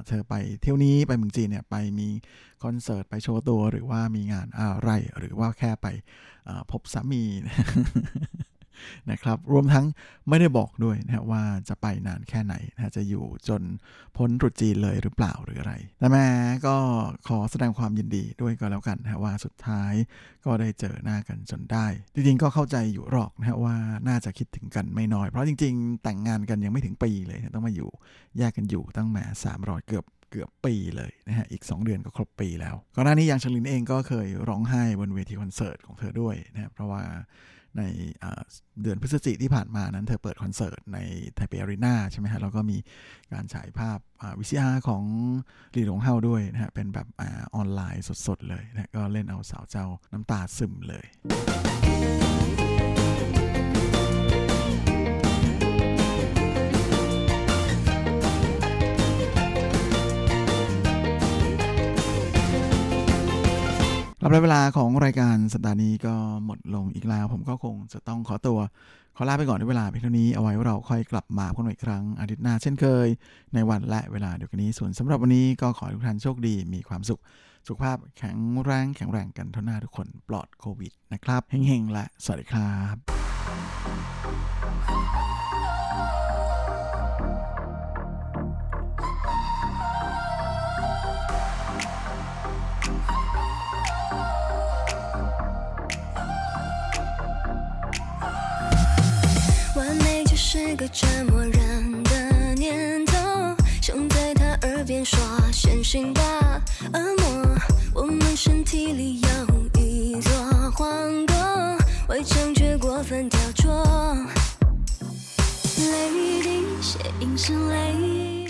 เธอไปเที่ยวนี้ไปเมืองจีนเนี่ยไปมีคอนเสิร์ตไปโชว์ตัวหรือว่ามีงานอะไรหรือว่าแค่ไปพบสามี นะครับ รวมทั้งไม่ได้บอกด้วยนะว่าจะไปนานแค่ไหนนะจะอยู่จนพ้นตรุษจีนเลยหรือเปล่าหรืออะไรแต่แม่ก็ขอแสดงความยินดีด้วยก็แล้วกันนะว่าสุดท้ายก็ได้เจอหน้ากันจนได้ จริงๆก็เข้าใจอยู่หรอกนะว่าน่าจะคิดถึงกันไม่น้อย เพราะจริง ๆ แต่งงานกันยังไม่ถึงปีเลยต้องมาอยู่แยกกันอยู่ตั้งแหมสามร้อยเกือบเกือบปีเลยนะฮะ อีก 2 เดือนก็ครบปีแล้ว ก่อนหน้านี้ยังชลินเองก็เคยร้องไห้บนเวทีคอนเสิร์ตของเธอด้วยนะ เพราะว่า ในเดือนพฤศจิกที่ผ่านมานั้นเธอเปิดคอนเสิร์ตในไทเปอารีนาใช่ไหมฮะแล้วก็มีการฉายภาพวิซีอาของลีหลงเฮาด้วยนะฮะเป็นแบบออนไลน์สดๆเลยนะก็เล่นเอาสาวเจ้าน้ำตาซึมเลย รับเวลาของรายการสัปดาห์นี้ก็หมดลงอีกแล้ว ผมก็คงจะต้องขอตัว ขอลาไปก่อนในเวลาเพียงเท่านี้เอาไว้เราค่อยกลับมาพบกันอีกครั้งอาทิตย์หน้าเช่นเคย ในวันและเวลาเดียวกันนี้ส่วนสำหรับวันนี้ก็ขอให้ทุกท่านโชคดีมีความสุข สุขภาพแข็งแรงแข็งแรงกันเทุกหน้าทุกคนปลอดโควิดนะครับเฮงๆและสวัสดีครับ 一个折磨人的念头，想在他耳边说先醒吧，恶魔。我们身体里有一座皇宫，围墙却过分雕琢。泪滴写影是泪。